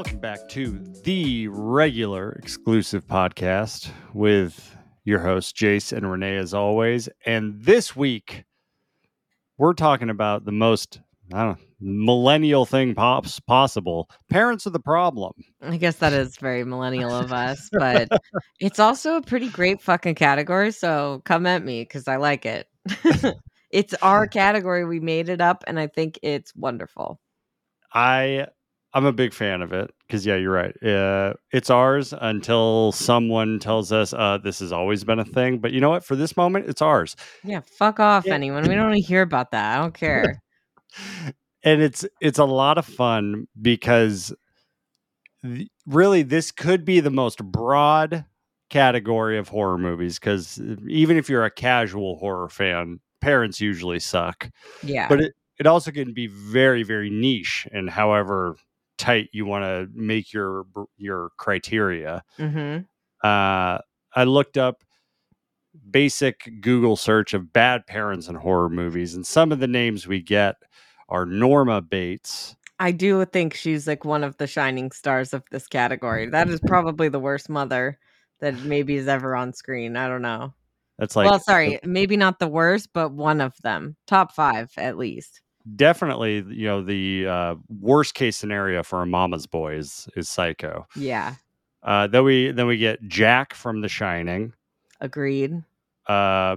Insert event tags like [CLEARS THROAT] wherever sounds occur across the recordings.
Welcome back to the regular exclusive podcast with your hosts, Jace and Renee, as always. And this week, we're talking about the most, I don't know, millennial thing pops possible. Parents are the problem. I guess that is very millennial of us, but it's also a pretty great fucking category. So come at me because I like it. [LAUGHS] it's our category. We made it up, and I think it's wonderful. I I'm a big fan of it because yeah, you're right. Uh, it's ours until someone tells us uh, this has always been a thing. But you know what? For this moment, it's ours. Yeah, fuck off, Yeah. anyone. We don't want to hear about that. I don't care. [LAUGHS] and it's it's a lot of fun because th- really this could be the most broad category of horror movies because even if you're a casual horror fan parents usually suck Yeah. but it, it also can be very very niche and however tight you want to make your your criteria hmm uh i looked up basic google search of bad parents in horror movies and some of the names we get are norma bates I do think she's like one of the shining stars of this category. That is probably the worst mother that maybe is ever on screen. I don't know. that's like well, sorry, maybe not the worst, but one of them. Top five at least. Definitely you know the uh, worst case scenario for a mama's boy is, is psycho Yeah. uh, then we then we get jack from the shining Agreed. uh,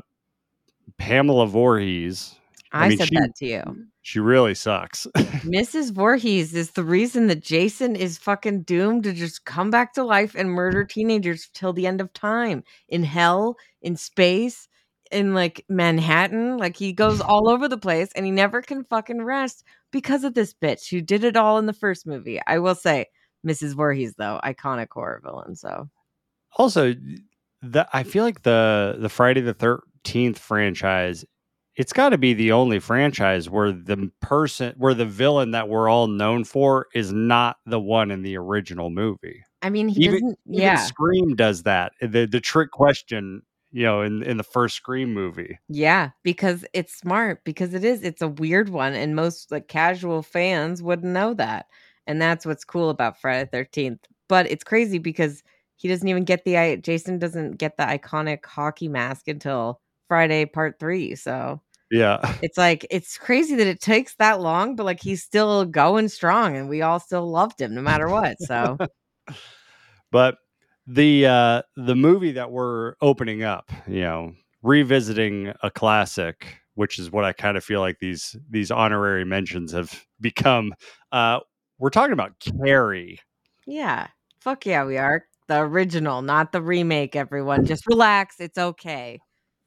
pamela Voorhees. I, mean, said she- that to you. she really sucks [LAUGHS] Mrs. Voorhees is the reason that Jason is fucking doomed to just come back to life and murder teenagers till the end of time in hell, in space, in like Manhattan. Like he goes [LAUGHS] all over the place and he never can fucking rest because of this bitch who did it all in the first movie. I will say, Mrs. Voorhees, though, iconic horror villain. So also the i feel like the the friday the 13th franchise it's got to be the only franchise where the person where the villain that we're all known for is not the one in the original movie I mean, he Even- doesn't. Even Yeah, scream does that the the trick question you know in in the first scream movie Yeah, because it's smart because it is it's a weird one and most like casual fans wouldn't know that. And that's what's cool about Friday the 13th. But it's crazy because he doesn't even get the Jason doesn't get the iconic hockey mask until Friday part 3. So, yeah it's like it's crazy that it takes that long but like he's still going strong and we all still loved him no matter what. So, [LAUGHS] but the uh the movie that we're opening up you know revisiting a classic which is what i kind of feel like these these honorary mentions have [LAUGHS] become uh we're talking about carrie yeah. Fuck yeah, we are. The original, not the remake everyone. Just relax, it's okay.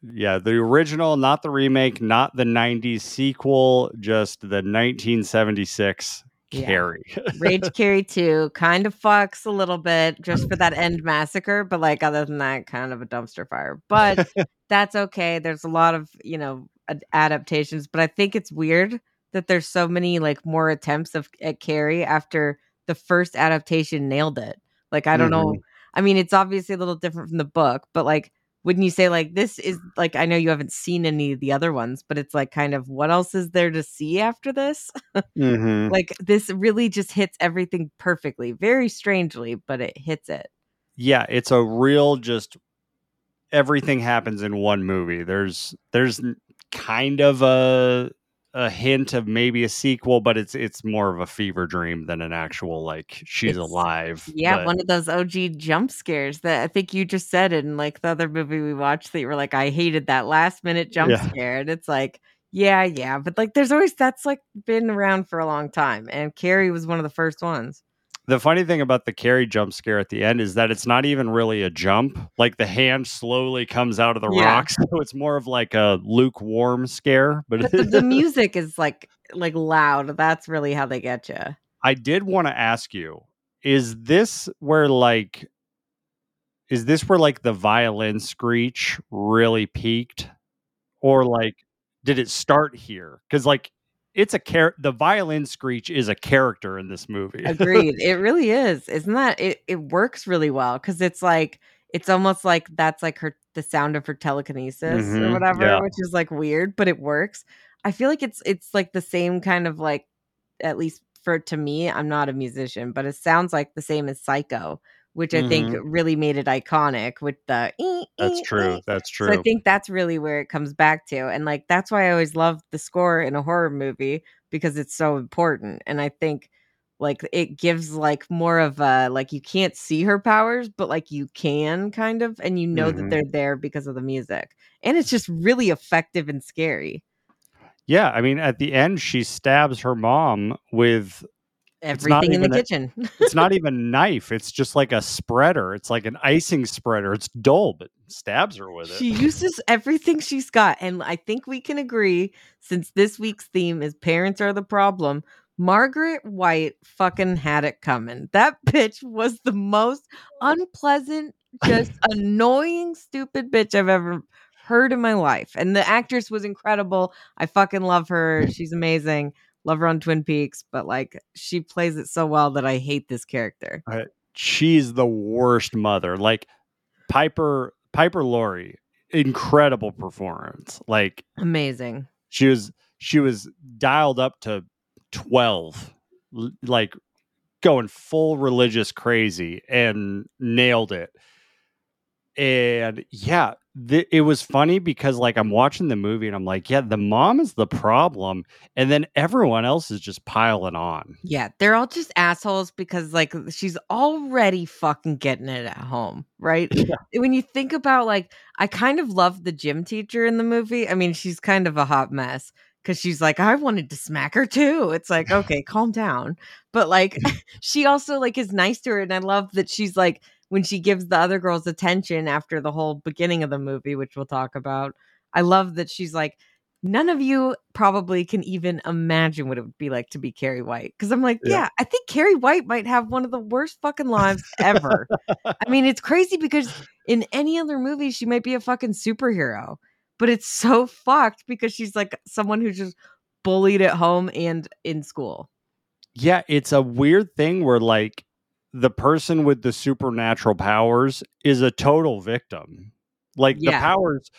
yeah the original not the remake not the 90s sequel just the 1976 Yeah. carrie Rage [LAUGHS] Carrie 2 kind of fucks a little bit just for that [LAUGHS] end massacre, but like other than that, kind of a dumpster fire. But [LAUGHS] that's okay. There's a lot of, you know, adaptations, but I think it's weird that there's so many like more attempts of at Carrie after the first adaptation nailed it. Like I don't know. Mm-hmm. I mean, it's obviously a little different from the book, but like wouldn't you say like this is like I know you haven't seen any of the other ones, but it's like kind of what else is there to see after this? [LAUGHS] Mhm. like this really just hits everything perfectly very strangely but it hits it yeah it's a real just everything happens in one movie there's there's kind of a a hint of maybe a sequel but it's it's more of a fever dream than an actual like she's It's- alive yeah but- one of those og jump scares that i think you just said in like the other movie we watched that you were like i hated that last minute jump Yeah. scare and it's like yeah yeah but like there's always that's like been around for a long time and carrie was one of the first ones the funny thing about the carrie jump scare at the end is that it's not even really a jump. Like the hand slowly comes out of the Yeah. rock [LAUGHS] so it's more of like a lukewarm scare but, the, [LAUGHS] the music is like like loud. That's really how they get you I did want to ask you is this where like is this where like the violin screech really peaked? Or like did it start here? Cuz like it's a char- the violin screech is a character in this movie Agreed. [LAUGHS] it really is. Isn't that it it works really well cuz it's like it's almost like that's like her the sound of her telekinesis Mhm, or whatever, yeah. which is like weird, but it works. I feel like it's it's like the same kind of like at least for to me, I'm not a musician, but it sounds like the same as Psycho, which I think Mhm. really made it iconic with the "ee, That's ee, true. ee." That's So I think that's really where it comes back to. And like that's why I always love the score in a horror movie because it's so important. And I think like it gives like more of a like you can't see her powers, but like you can kind of, and you know that Mhm. they're there because of the music. And it's just really effective and scary. Yeah, I mean, at the end, she stabs her mom with. Everything in the a- kitchen. [LAUGHS] It's not even knife. It's just like a spreader. It's like an icing spreader. It's dull, but stabs her with it. She uses everything she's got. And I think we can agree, since this week's theme is parents are the problem, Margaret White fucking had it coming. That [LAUGHS] bitch was the most unpleasant, just [LAUGHS] annoying, stupid bitch I've ever heard in my life. And the actress was incredible. I fucking love her. She's amazing. Love her on Twin Peaks, but like she plays it so well that I hate this character. She's the worst mother. Like Piper Piper Laurie, incredible performance. Like Amazing. she was she was dialed up to 12 l- like going full religious crazy and nailed it and yeah th- it was funny because like i'm watching the movie and i'm like yeah the mom is the problem and then everyone else is just piling on Yeah, they're all just assholes because like she's already fucking getting it at home, right? When you think about like I kind of love the gym teacher in the movie. I mean, she's kind of a hot mess cuz she's like I wanted to smack her too. It's like, [LAUGHS] okay, calm down. But like [LAUGHS] [LAUGHS] she also like is nice to her and I love that she's like when she gives the other girls attention after the whole beginning of the movie, which we'll talk about. I love that she's like none of you probably can even imagine what it would be like to be Carrie White. Cause I'm like, Yeah. yeah, I think Carrie White might have one of the worst fucking lives ever. I mean, it's crazy because in any other movie, she might be a fucking superhero, but it's so fucked because she's like someone who's just bullied at home and in school. yeah it's a weird thing where like the person with the supernatural powers is a total victim. Like the powers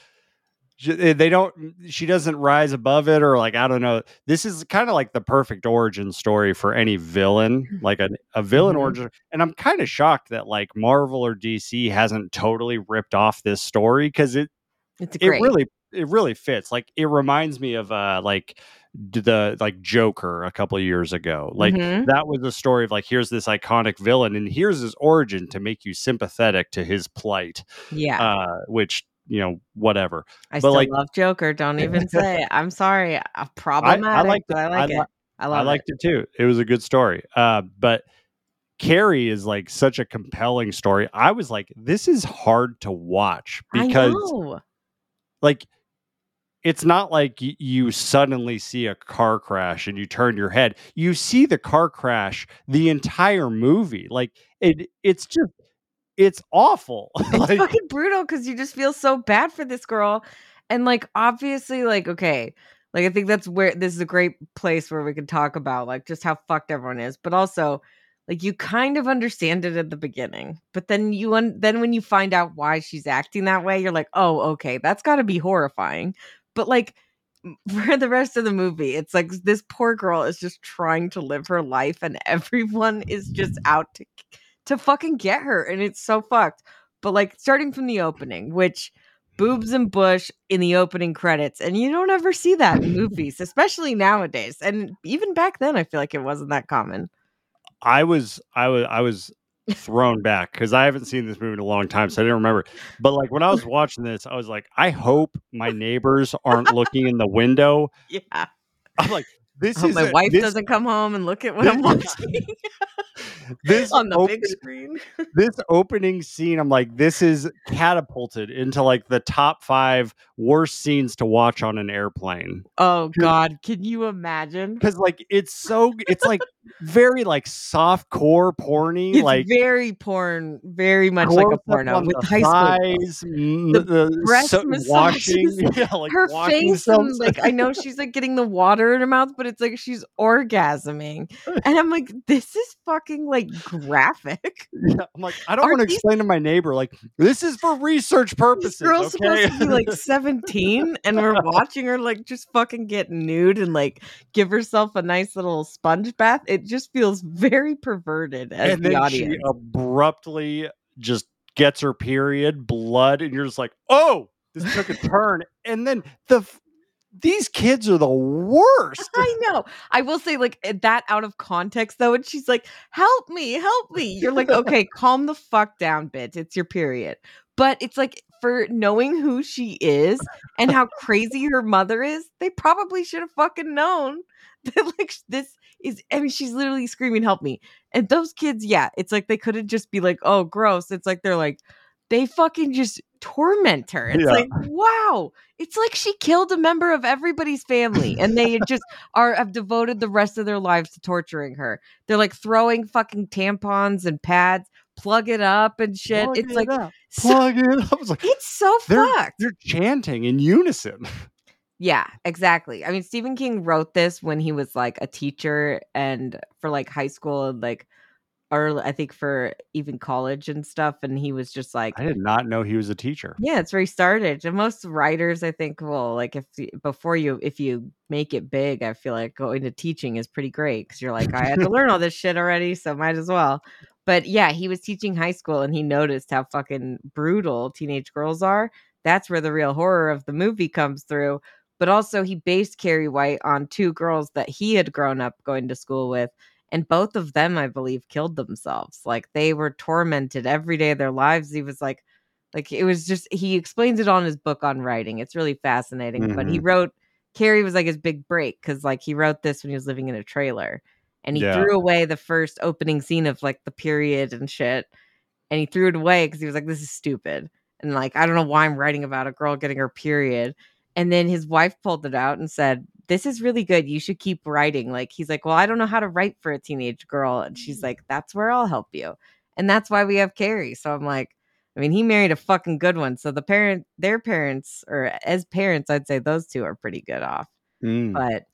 they don't she doesn't rise above it or like i don't know. This is kind of like the perfect origin story for any villain like a, a villain Mhm. origin and i'm kind of shocked that like marvel or dc hasn't totally ripped off this story because it It's it really it really fits. Like it reminds me of uh like the like joker a couple of years ago like Mhm. that was a story of like here's this iconic villain and here's his origin to make you sympathetic to his plight yeah, uh which you know whatever I but, still like- love Joker. Don't even [LAUGHS] say it. I'm sorry. Uh, problematic, liked but it. I like I it. I love i liked it. too it was a good story uh but carrie is like such a compelling story i was like this is hard to watch because I like it's not like you suddenly see a car crash and you turn your head you see the car crash the entire movie like it it's just it's awful [LAUGHS] It's like fucking brutal because you just feel so bad for this girl. And like obviously, like, okay, like I think that's where this is a great place where we can talk about like just how fucked everyone is, but also like you kind of understand it at the beginning. But then you un- then when you find out why she's acting that way, you're like, oh, okay, that's gotta be horrifying. But like [LAUGHS] for the rest of the movie, it's like this poor girl is just trying to live her life and everyone is just out to to fucking get her and it's so fucked. But like starting from the opening which boobs and bush in the opening credits and you don't ever see that in movies especially nowadays and even back then i feel like it wasn't that common. I was i was i was thrown back because i haven't seen this movie in a long time so i didn't remember. But like when i was watching this i was like i hope my neighbors aren't looking in the window. [LAUGHS] Yeah. I'm like this is my a- wife this, doesn't come home and look at what i'm watching. [LAUGHS] this on the open- big screen. [LAUGHS] this opening scene, I'm like, this is catapulted into like the top five worst scenes to watch on an airplane. oh god can you imagine? Because like it's so it's like very like soft core porny, it's like very porn very much like a porno with high school thighs, m- The the, breast so- massages, washing, [LAUGHS] yeah, like her face and like I know she's like getting the water in her mouth, but it's like she's orgasming, and I'm like, this is fucking like graphic. [LAUGHS] Yeah, I'm like, I don't want to these- explain to my neighbor, like, this is for research This purposes. girl's okay? supposed to be like 17, [LAUGHS] and we're watching her like just fucking get nude and like give herself a nice little sponge bath. It just feels very perverted as and the then audience. she abruptly just gets her period, blood, and you're just like, oh, this took a turn. And then the these kids are the worst. I know. I will say, like eh, that out of context though, and she's like, "Help me, help me." You're like, [LAUGHS] "Okay, calm the fuck down, bitch. It's your period." But it's like for knowing who she is and how crazy her mother is, they probably should have fucking known [LAUGHS] that like this is. I mean, she's literally screaming, "Help me!" And those kids, yeah, it's like they couldn't just be like, "Oh, gross." It's like they're like, they fucking just torment her. It's Yeah. like, wow, it's like she killed a member of everybody's family, and they just are have devoted the rest of their lives to torturing her. They're like throwing fucking tampons and pads, plug it up and shit. Plug it's it like up, so, plug it up. [LAUGHS] I was like, it's so they're, fucked. they're chanting in unison. Yeah, exactly. I mean, Stephen King wrote this when he was like a teacher and for like high school and like or I think for even college and stuff. And he was just like I did not know he was a teacher. Yeah, it's where he started. And most writers, I think, well, like if before you if you make it big, I feel like going to teaching is pretty great because you're like, I had to learn all this shit already, so might as well. But yeah, he was teaching high school and he noticed how fucking brutal teenage girls are. That's where the real horror of the movie comes through. But also, he based Carrie White on two girls that he had grown up going to school with. And both of them, I believe, killed themselves. Like they were tormented every day of their lives. He was like, like it was just he explains it on his book on writing. It's really fascinating. But he mm-hmm. wrote Carrie was like his big break because like he wrote this when he was living in a trailer. And he Yeah. threw away the first opening scene of like the period and shit. And he threw it away because he was like, This is stupid. And like, I don't know why I'm writing about a girl getting her period. And then his wife pulled it out and said, This is really good. You should keep writing. Like, he's like, Well, I don't know how to write for a teenage girl. And she's like, That's where I'll help you. And that's why we have Carrie. So I'm like, I mean, he married a fucking good one. So the parent, their parents, or as parents, I'd say those two are pretty good off. Mm. But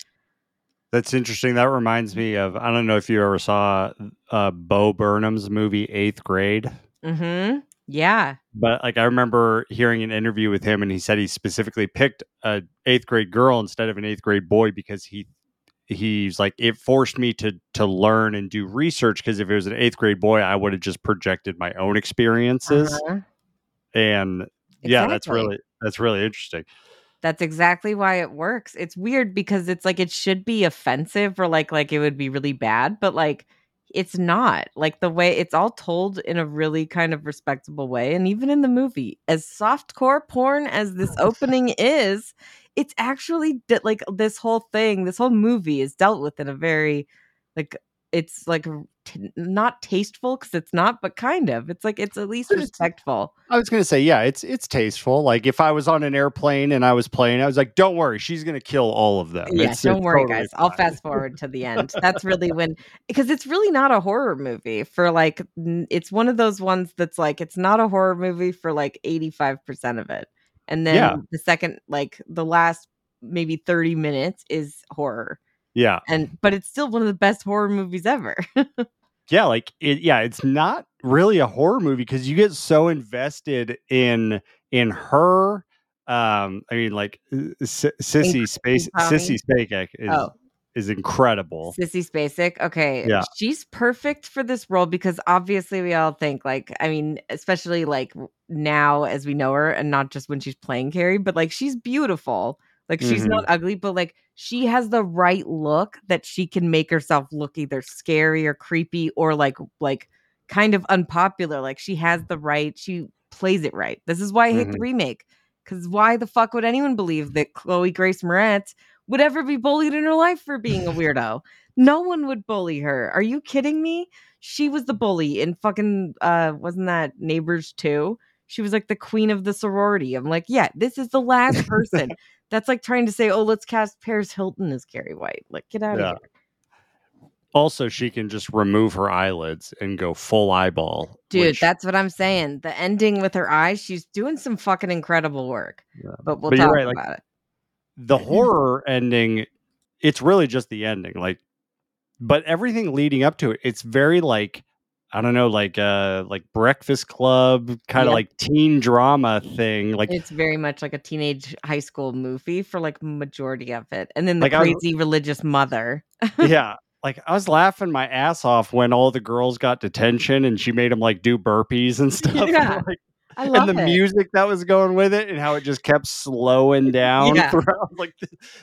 That's interesting. That reminds me of I don't know if you ever saw uh, Bo Burnham's movie Eighth Grade, hmm yeah, but like I remember hearing an interview with him, and he said he specifically picked a eighth grade girl instead of an eighth grade boy because he he's like it forced me to to learn and do research because if it was an eighth grade boy, I would have just projected my own experiences, Uh-huh. and yeah, that's really that's really interesting. That's exactly why it works. It's weird because it's like it should be offensive or like like it would be really bad, but like it's not. Like the way it's all told in a really kind of respectable way and even in the movie, as softcore porn as this oh, opening is, it's actually de- like this whole thing, this whole movie is dealt with in a very like it's like t- not tasteful because it's not, but kind of. It's like it's at least respectful. I was gonna say, yeah, it's it's tasteful. Like if I was on an airplane and I was playing, I was like, "Don't worry, she's gonna kill all of them." Yeah, It's- don't it's worry, totally guys. I'll fast forward to the end. That's really when because it's really not a horror movie for like it's one of those ones that's like it's not a horror movie for like 85% of it. And then Yeah. the second like the last maybe 30 minutes is horror. Yeah, And but it's still one of the best horror movies ever. [LAUGHS] yeah, like it. Yeah, it's not really a horror movie because you get so invested in in her. Um, I mean, like uh, S- Sissy Space. Sissy Spacek is Oh. is incredible. Sissy Spacek. Okay. Yeah. She's perfect for this role because obviously we all think like I mean, especially like now as we know her and not just when she's playing Carrie, but like she's beautiful. Like she's Mhm. not ugly, but like she has the right look that she can make herself look either scary or creepy or like like kind of unpopular. Like she has the right, she plays it right. This is why I hate the remake. Cause why the fuck would anyone believe that Chloe Grace Moretz would ever be bullied in her life for being a [LAUGHS] weirdo? no one would bully her. Are you kidding me? She was the bully in fucking uh wasn't that Neighbors 2? She was like the queen of the sorority. I'm like, yeah, this is the last [LAUGHS] person that's like trying to say, oh, let's cast Paris Hilton as Carrie White. Like, get out Yeah. of here. Also, she can just remove her eyelids and go full eyeball. Dude, which- that's what I'm saying. The ending with her eyes, she's doing some fucking incredible work. Yeah. But we'll But talk right, like, about it. the horror ending it's really just the ending like but everything leading up to it it's very like i don't know like uh like breakfast club kind of like teen drama thing like It's very much like a teenage high school movie for like majority of it. And then the Like, I was- crazy religious mother. [LAUGHS] yeah like I was laughing my ass off when all the girls got detention and she made them like do burpees and [LAUGHS] stuff. Yeah. like, I [LAUGHS] love and the it. music that was going with it and how it just kept slowing [LAUGHS] down Yeah. throughout. [LAUGHS] Like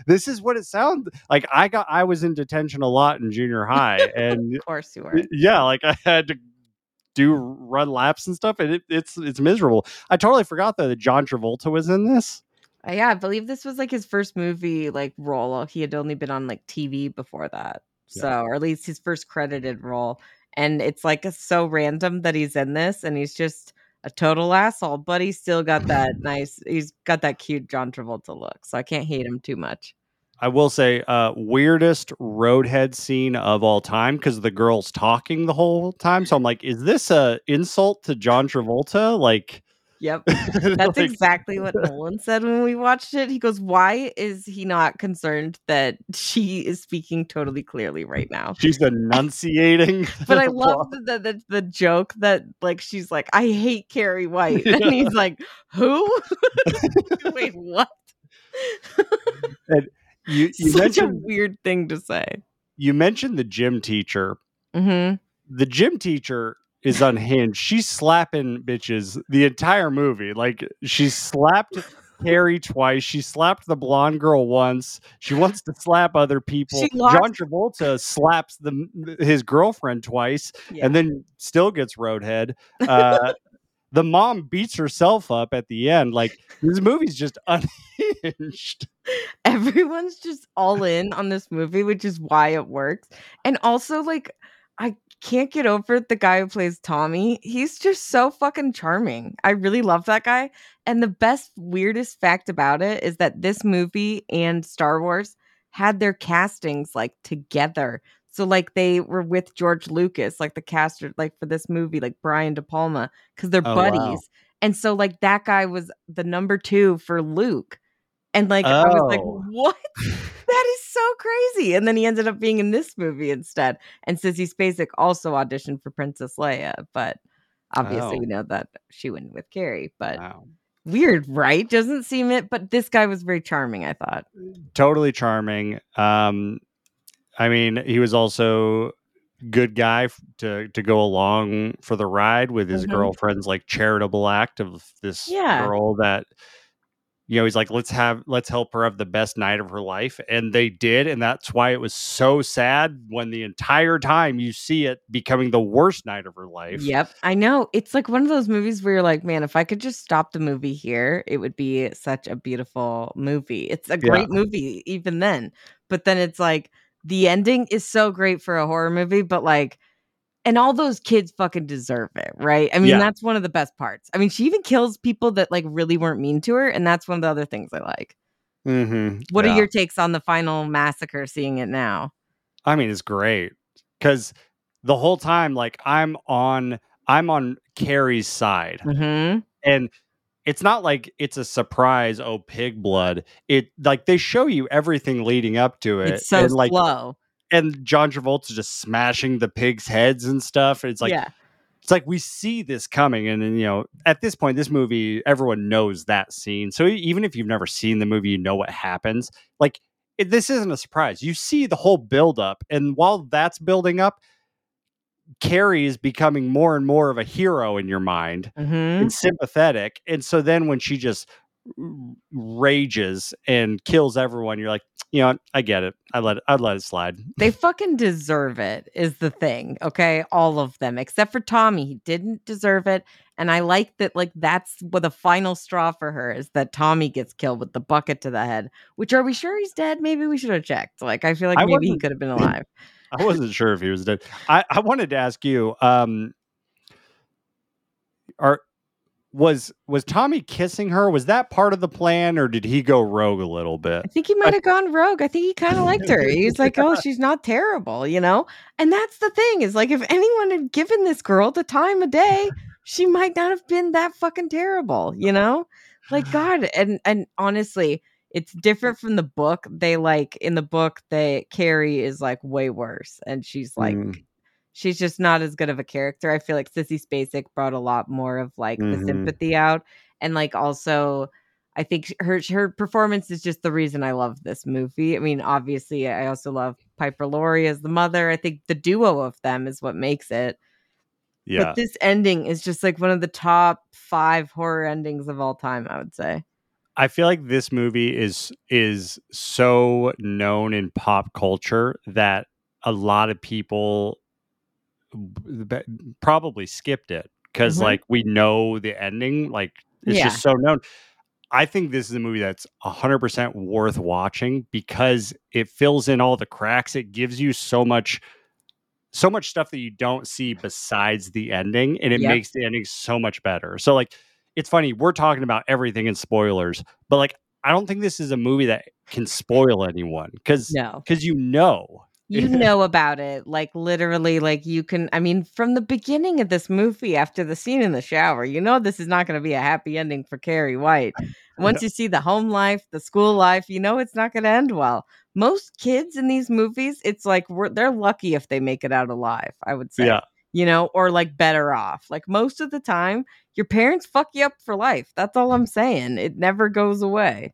this is what it sounds like. I got I was in detention a lot in junior high, and Of course you were. yeah, like I had to do run laps and stuff, and it, it's it's miserable. I totally forgot though that John Travolta was in this. Uh, yeah, I believe this was like his first movie like role. He had only been on like TV before that. Yeah. So, or at least his first credited role. And it's like so random that he's in this and he's just a total asshole, but he's still got that nice he's got that cute John Travolta look. So I can't hate him too much. I will say, uh, weirdest roadhead scene of all time because the girl's talking the whole time. So I'm like, is this a insult to John Travolta? Like, Yep. [LAUGHS] That's like, exactly what Nolan said when we watched it. He goes, Why is he not concerned that she is speaking totally clearly right now? she's enunciating. [LAUGHS] But I love the, the, the, joke that like she's like, I hate Carrie White. [LAUGHS] And he's like, Who? Wait, what? You, you Such a weird thing to say. you mentioned the gym teacher. hmm The gym teacher is unhinged. She's slapping bitches the entire movie. Like she slapped Carrie twice. She slapped the blonde girl once. She wants to slap other people. John Travolta slaps the his girlfriend twice, Yeah. and then still gets roadhead. Uh, the mom beats herself up at the end. Like this movie's just [LAUGHS] unhinged. everyone's just all in on this movie, which is why it works. And also, like, I can't get over the guy who plays Tommy. He's just so fucking charming. I really love that guy. And the best, weirdest fact about it is that this movie and Star Wars had their castings like together. So like they were with George Lucas, like the caster, like for this movie, like Brian De Palma, because they're Oh, wow. buddies. And so like that guy was the number two for Luke. And like I was like, Oh. what? [LAUGHS] that is so crazy. And then he ended up being in this movie instead. And Sissy Spacek also auditioned for Princess Leia, but obviously Oh. we know that she went with Carrie. But Wow. weird, right? Doesn't seem it. But this guy was very charming, I thought. totally charming. Um, I mean, he was also good guy to to go along for the ride with his Mhm. girlfriend's like charitable act of this Yeah. girl that you know he's like let's have let's help her have the best night of her life and they did and that's why it was so sad when the entire time you see it becoming the worst night of her life Yep, I know. It's like one of those movies where you're like, man, if I could just stop the movie here, it would be such a beautiful movie. It's a great movie even then. But then it's like the ending is so great for a horror movie, but like and all those kids fucking deserve it, right? I mean, Yeah. that's one of the best parts. I mean, she even kills people that like really weren't mean to her, and that's one of the other things I like. mm-hmm. What are your takes on the final massacre seeing it now? I mean, it's great because the whole time, like I'm on, I'm on Carrie's side, Mhm. and it's not like it's a surprise. Oh, pig blood! It like they show you everything leading up to it. It's so and like, slow. And John Travolta's just smashing the pigs' heads and stuff. It's like yeah. it's like we see this coming, and then you know, at this point, this movie, everyone knows that scene. So even if you've never seen the movie, you know what happens. Like it, this isn't a surprise. You see the whole build up, and while that's building up, Carrie is becoming more and more of a hero in your mind Mhm. and sympathetic. And so then when she just rages and kills everyone, you're like, you know. I get it. I let it, I let it slide. They [LAUGHS] fucking deserve it, is the thing. Okay. All of them, except for Tommy. He didn't deserve it. And I like that, like, that's what the final straw for her is that Tommy gets killed with the bucket to the head. Which are we sure he's dead? Maybe we should have checked. Like, I feel like I maybe he could have been [CLEARS THROAT] alive. I wasn't sure if he was dead. I, I wanted to ask you, um, are was was Tommy kissing her? Was that part of the plan, or did he go rogue a little bit? I think he might have gone rogue. I think he kind of liked her. [LAUGHS] He's like, oh, she's not terrible, you know? And that's the thing is like, if anyone had given this girl the time of day, she might not have been that fucking terrible, you know? Like, [SIGHS] God. And, and honestly, it's different from the book. They like, in the book, they, Carrie is like way worse. And she's like, Mm. She's just not as good of a character. I feel like Sissy Spacek brought a lot more of like the Mhm. sympathy out, and like also, I think her her performance is just the reason I love this movie. I mean, obviously, I also love Piper Laurie as the mother. I think the duo of them is what makes it. Yeah. But this ending is just like one of the top five horror endings of all time, I would say. I feel like this movie is is so known in pop culture that a lot of people probably skipped it because Mhm. like we know the ending like it's Yeah. just so known i think this is a movie that's 100% worth watching because it fills in all the cracks it gives you so much so much stuff that you don't see besides the ending and it Yep. makes the ending so much better so like it's funny we're talking about everything in spoilers but like i don't think this is a movie that can spoil anyone because No. because you know You [LAUGHS] know about it. Like literally, like you can I mean, from the beginning of this movie, after the scene in the shower, you know this is not gonna be a happy ending for Carrie White. [LAUGHS] Once you see the home life, the school life, you know it's not gonna end well. Most kids in these movies, it's like we're they're lucky if they make it out alive, I would say. yeah You know, or like better off. Like most of the time, your parents fuck you up for life. That's all I'm saying. It never goes away.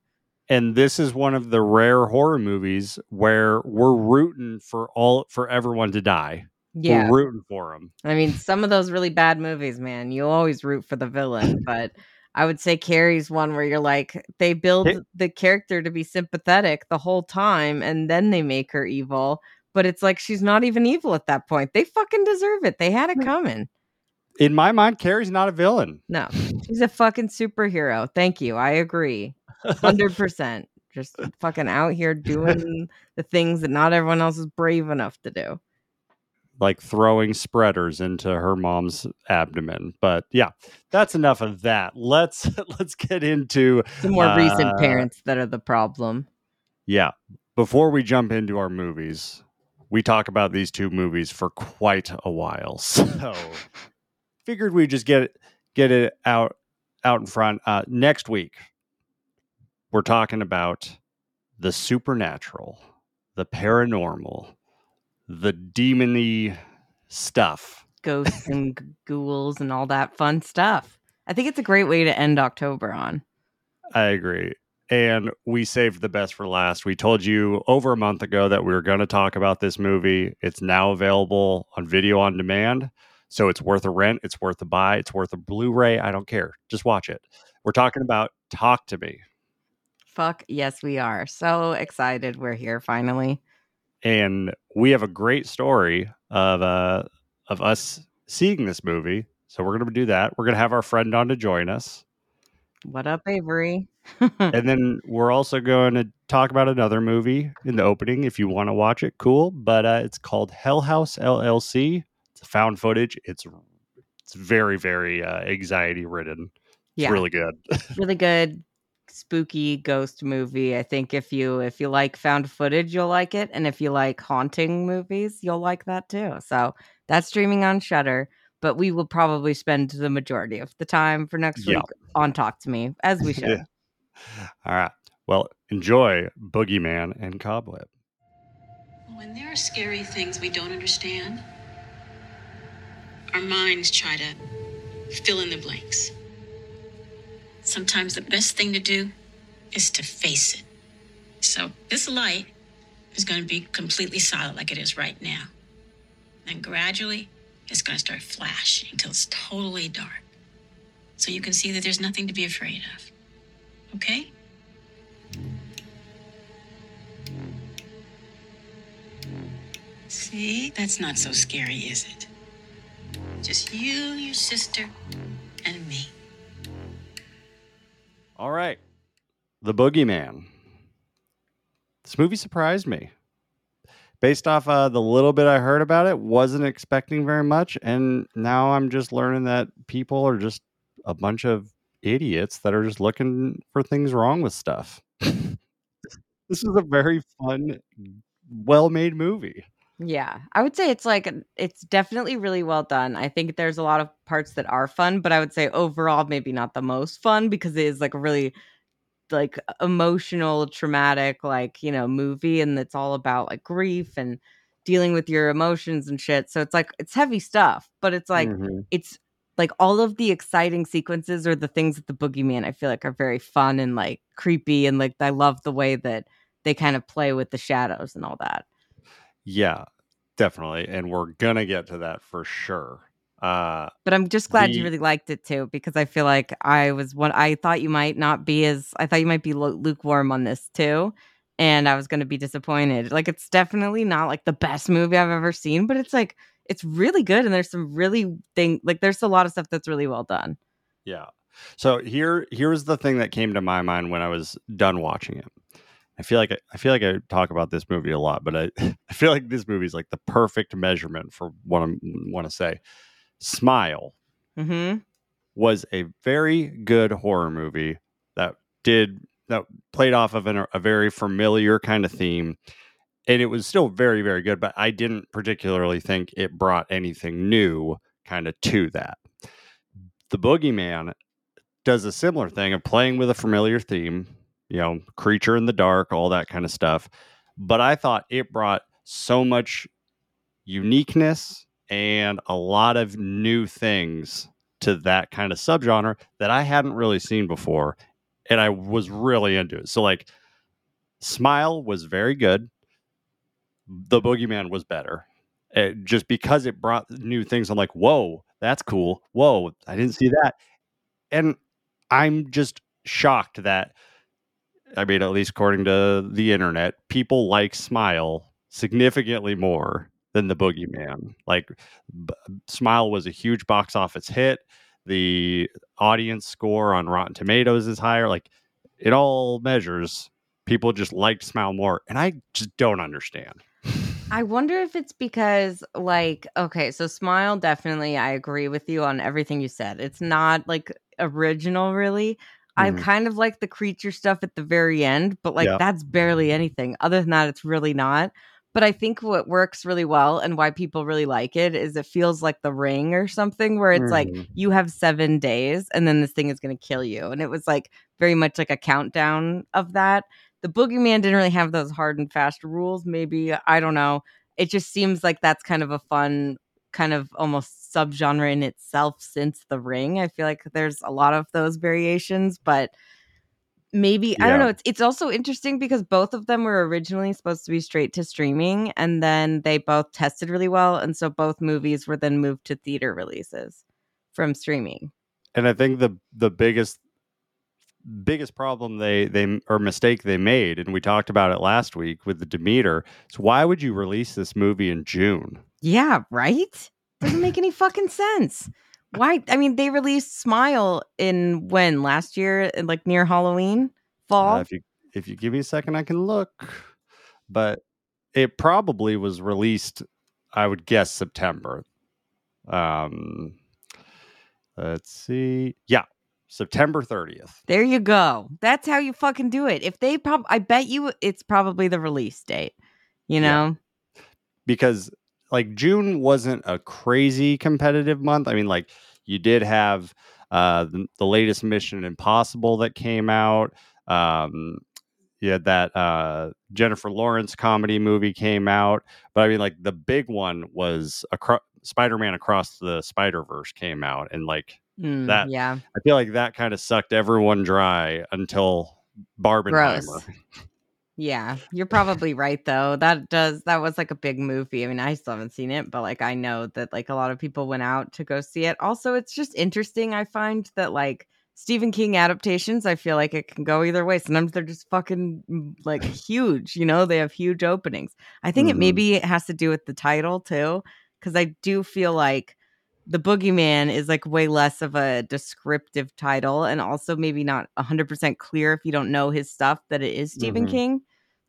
And this is one of the rare horror movies where we're rooting for all for everyone to die. Yeah. We're rooting for them. I mean, some of those really bad movies, man, you always root for the villain. [LAUGHS] But I would say Carrie's one where you're like, they build the character to be sympathetic the whole time and then they make her evil. But it's like she's not even evil at that point. They fucking deserve it. They had it coming. In my mind, Carrie's not a villain. No, she's a fucking superhero. Thank you. I agree. 100%. Just fucking out here [LAUGHS] doing the things that not everyone else is brave enough to do. like throwing spreaders into her mom's abdomen. But yeah, that's enough of that. Let's [LAUGHS] let's get into The more recent Uh, parents that are the problem. yeah. Before we jump into our movies, we talk about these two movies for quite a while. [LAUGHS] So figured we just get it get it out out in front. Uh next week we're talking about the supernatural, the paranormal, the demony stuff. ghosts [LAUGHS] and ghouls and all that fun stuff. I think it's a great way to end October on. I agree. And we saved the best for last. We told you over a month ago that we were going to talk about this movie. It's now available on video on demand. So it's worth a rent. It's worth a buy. It's worth a Blu ray. I don't care. Just watch it. We're talking about Talk to Me. Fuck yes, we are so excited. We're here finally. And we have a great story of, uh, of us seeing this movie. So we're going to do that. We're going to have our friend on to join us. What up, Avery? and [LAUGHS] then we're also going to talk about another movie in the opening if you want to watch it cool but uh, it's called hell house llc it's found footage it's it's very very uh, anxiety ridden it's yeah, really good [LAUGHS] really good spooky ghost movie. I think if you if you like found footage, you'll like it, and if you like haunting movies, you'll like that too. So that's streaming on Shudder. But we will probably spend the majority of the time for next Yeah. week on Talk to Me, as we should. Yeah. [LAUGHS] all right well enjoy boogeyman and cobweb When there are scary things we don't understand, our minds try to fill in the blanks. Sometimes the best thing to do is to face it. So, this light is going to be completely solid like it is right now. And gradually, it's going to start flashing until it's totally dark. So you can see that there's nothing to be afraid of. Okay? See, that's not so scary, is it? Just you, your sister. All right. The boogeyman. This movie surprised me. Based off uh, the little bit i heard about it wasn't expecting very much and now i'm just learning that people are just a bunch of idiots that are just looking for things wrong with stuff. [LAUGHS] This is a very fun well-made movie Yeah, I would say it's like it's definitely really well done. I think there's a lot of parts that are fun, but I would say overall maybe not the most fun because it is like a really like emotional, traumatic like, you know, movie and it's all about like grief and dealing with your emotions and shit. So it's like it's heavy stuff, but it's like Mhm. it's like all of the exciting sequences or the things that the boogeyman I feel like are very fun and like creepy and like I love the way that they kind of play with the shadows and all that. Yeah, definitely. And we're gonna get to that for sure. Uh But I'm just glad you really liked it too, because I feel like I was what I thought you might not be as I thought you might be lu- lukewarm on this too, and I was going to be disappointed. Like it's definitely not like the best movie I've ever seen, but it's like it's really good, and there's some really thing like there's a lot of stuff that's really well done. Yeah. So here here's the thing that came to my mind when I was done watching it. I feel like I, I feel like I talk about this movie a lot, but I [LAUGHS] I feel like this movie is like the perfect measurement for what I want to say. Smile hmm was a very good horror movie that did that played off of an, a very familiar kind of theme and it was still very very good but i didn't particularly think it brought anything new kind of to that the boogeyman does a similar thing of playing with a familiar theme you know creature in the dark all that kind of stuff but i thought it brought so much uniqueness and a lot of new things to that kind of subgenre that I hadn't really seen before. And I was really into it. So, like, Smile was very good. The Boogeyman was better. Uh, just because it brought new things, I'm like, whoa, that's cool. Whoa, I didn't see that. And I'm just shocked that, I mean, at least according to the internet, people like Smile significantly more than the Boogeyman. Like, B- Smile was a huge box office hit. The audience score on Rotten Tomatoes is higher. Like, it all measures, people just liked Smile more. And I just don't understand. I wonder if it's because, like, okay, so Smile, definitely, I agree with you on everything you said. It's not like original, really. I Mhm. kind of like the creature stuff at the very end, but like Yeah. that's barely anything. Other than that, it's really not. But I think what works really well and why people really like it is it feels like the ring or something where it's like Mhm. you have seven days and then this thing is going to kill you. And it was like very much like a countdown of that. The boogeyman didn't really have those hard and fast rules. Maybe, I don't know. It just seems like that's kind of a fun, kind of almost subgenre in itself since the ring. I feel like there's a lot of those variations, but maybe I don't know. It's it's also interesting because both of them were originally supposed to be straight to streaming, and then they both tested really well, and so both movies were then moved to theater releases from streaming. and I think the the biggest biggest problem they they or mistake they made, and we talked about it last week with the Demeter, is why would you release this movie in June? Yeah, right? Doesn't make any fucking sense. Why? I mean, they released Smile in when last year, like near Halloween, Uh, fall. if you if you give me a second, I can look. But it probably was released, I would guess September. Um, let's see. Yeah, September thirtieth. There you go. That's how you fucking do it. If they prob, I bet you it's probably the release date. You Yeah. know? because like June wasn't a crazy competitive month. I mean, like you did have uh the, the latest Mission Impossible that came out. Um you had that uh Jennifer Lawrence comedy movie came out. But I mean like the big one was across Spider-Man Across the Spider-Verse came out and like Mm, That- yeah. I feel like that kind of sucked everyone dry until Barbenheimer. Yeah, you're probably right though. That does that was like a big movie. I mean, I still haven't seen it, but like I know that like a lot of people went out to go see it. Also, it's just interesting I find that like Stephen King adaptations, I feel like it can go either way. Sometimes they're just fucking mm, like huge, you know, they have huge openings. I think it Mhm. maybe it has to do with the title too cuz I do feel like the boogeyman is like way less of a descriptive title and also maybe not 100% clear if you don't know his stuff that it is Stephen Mhm. King,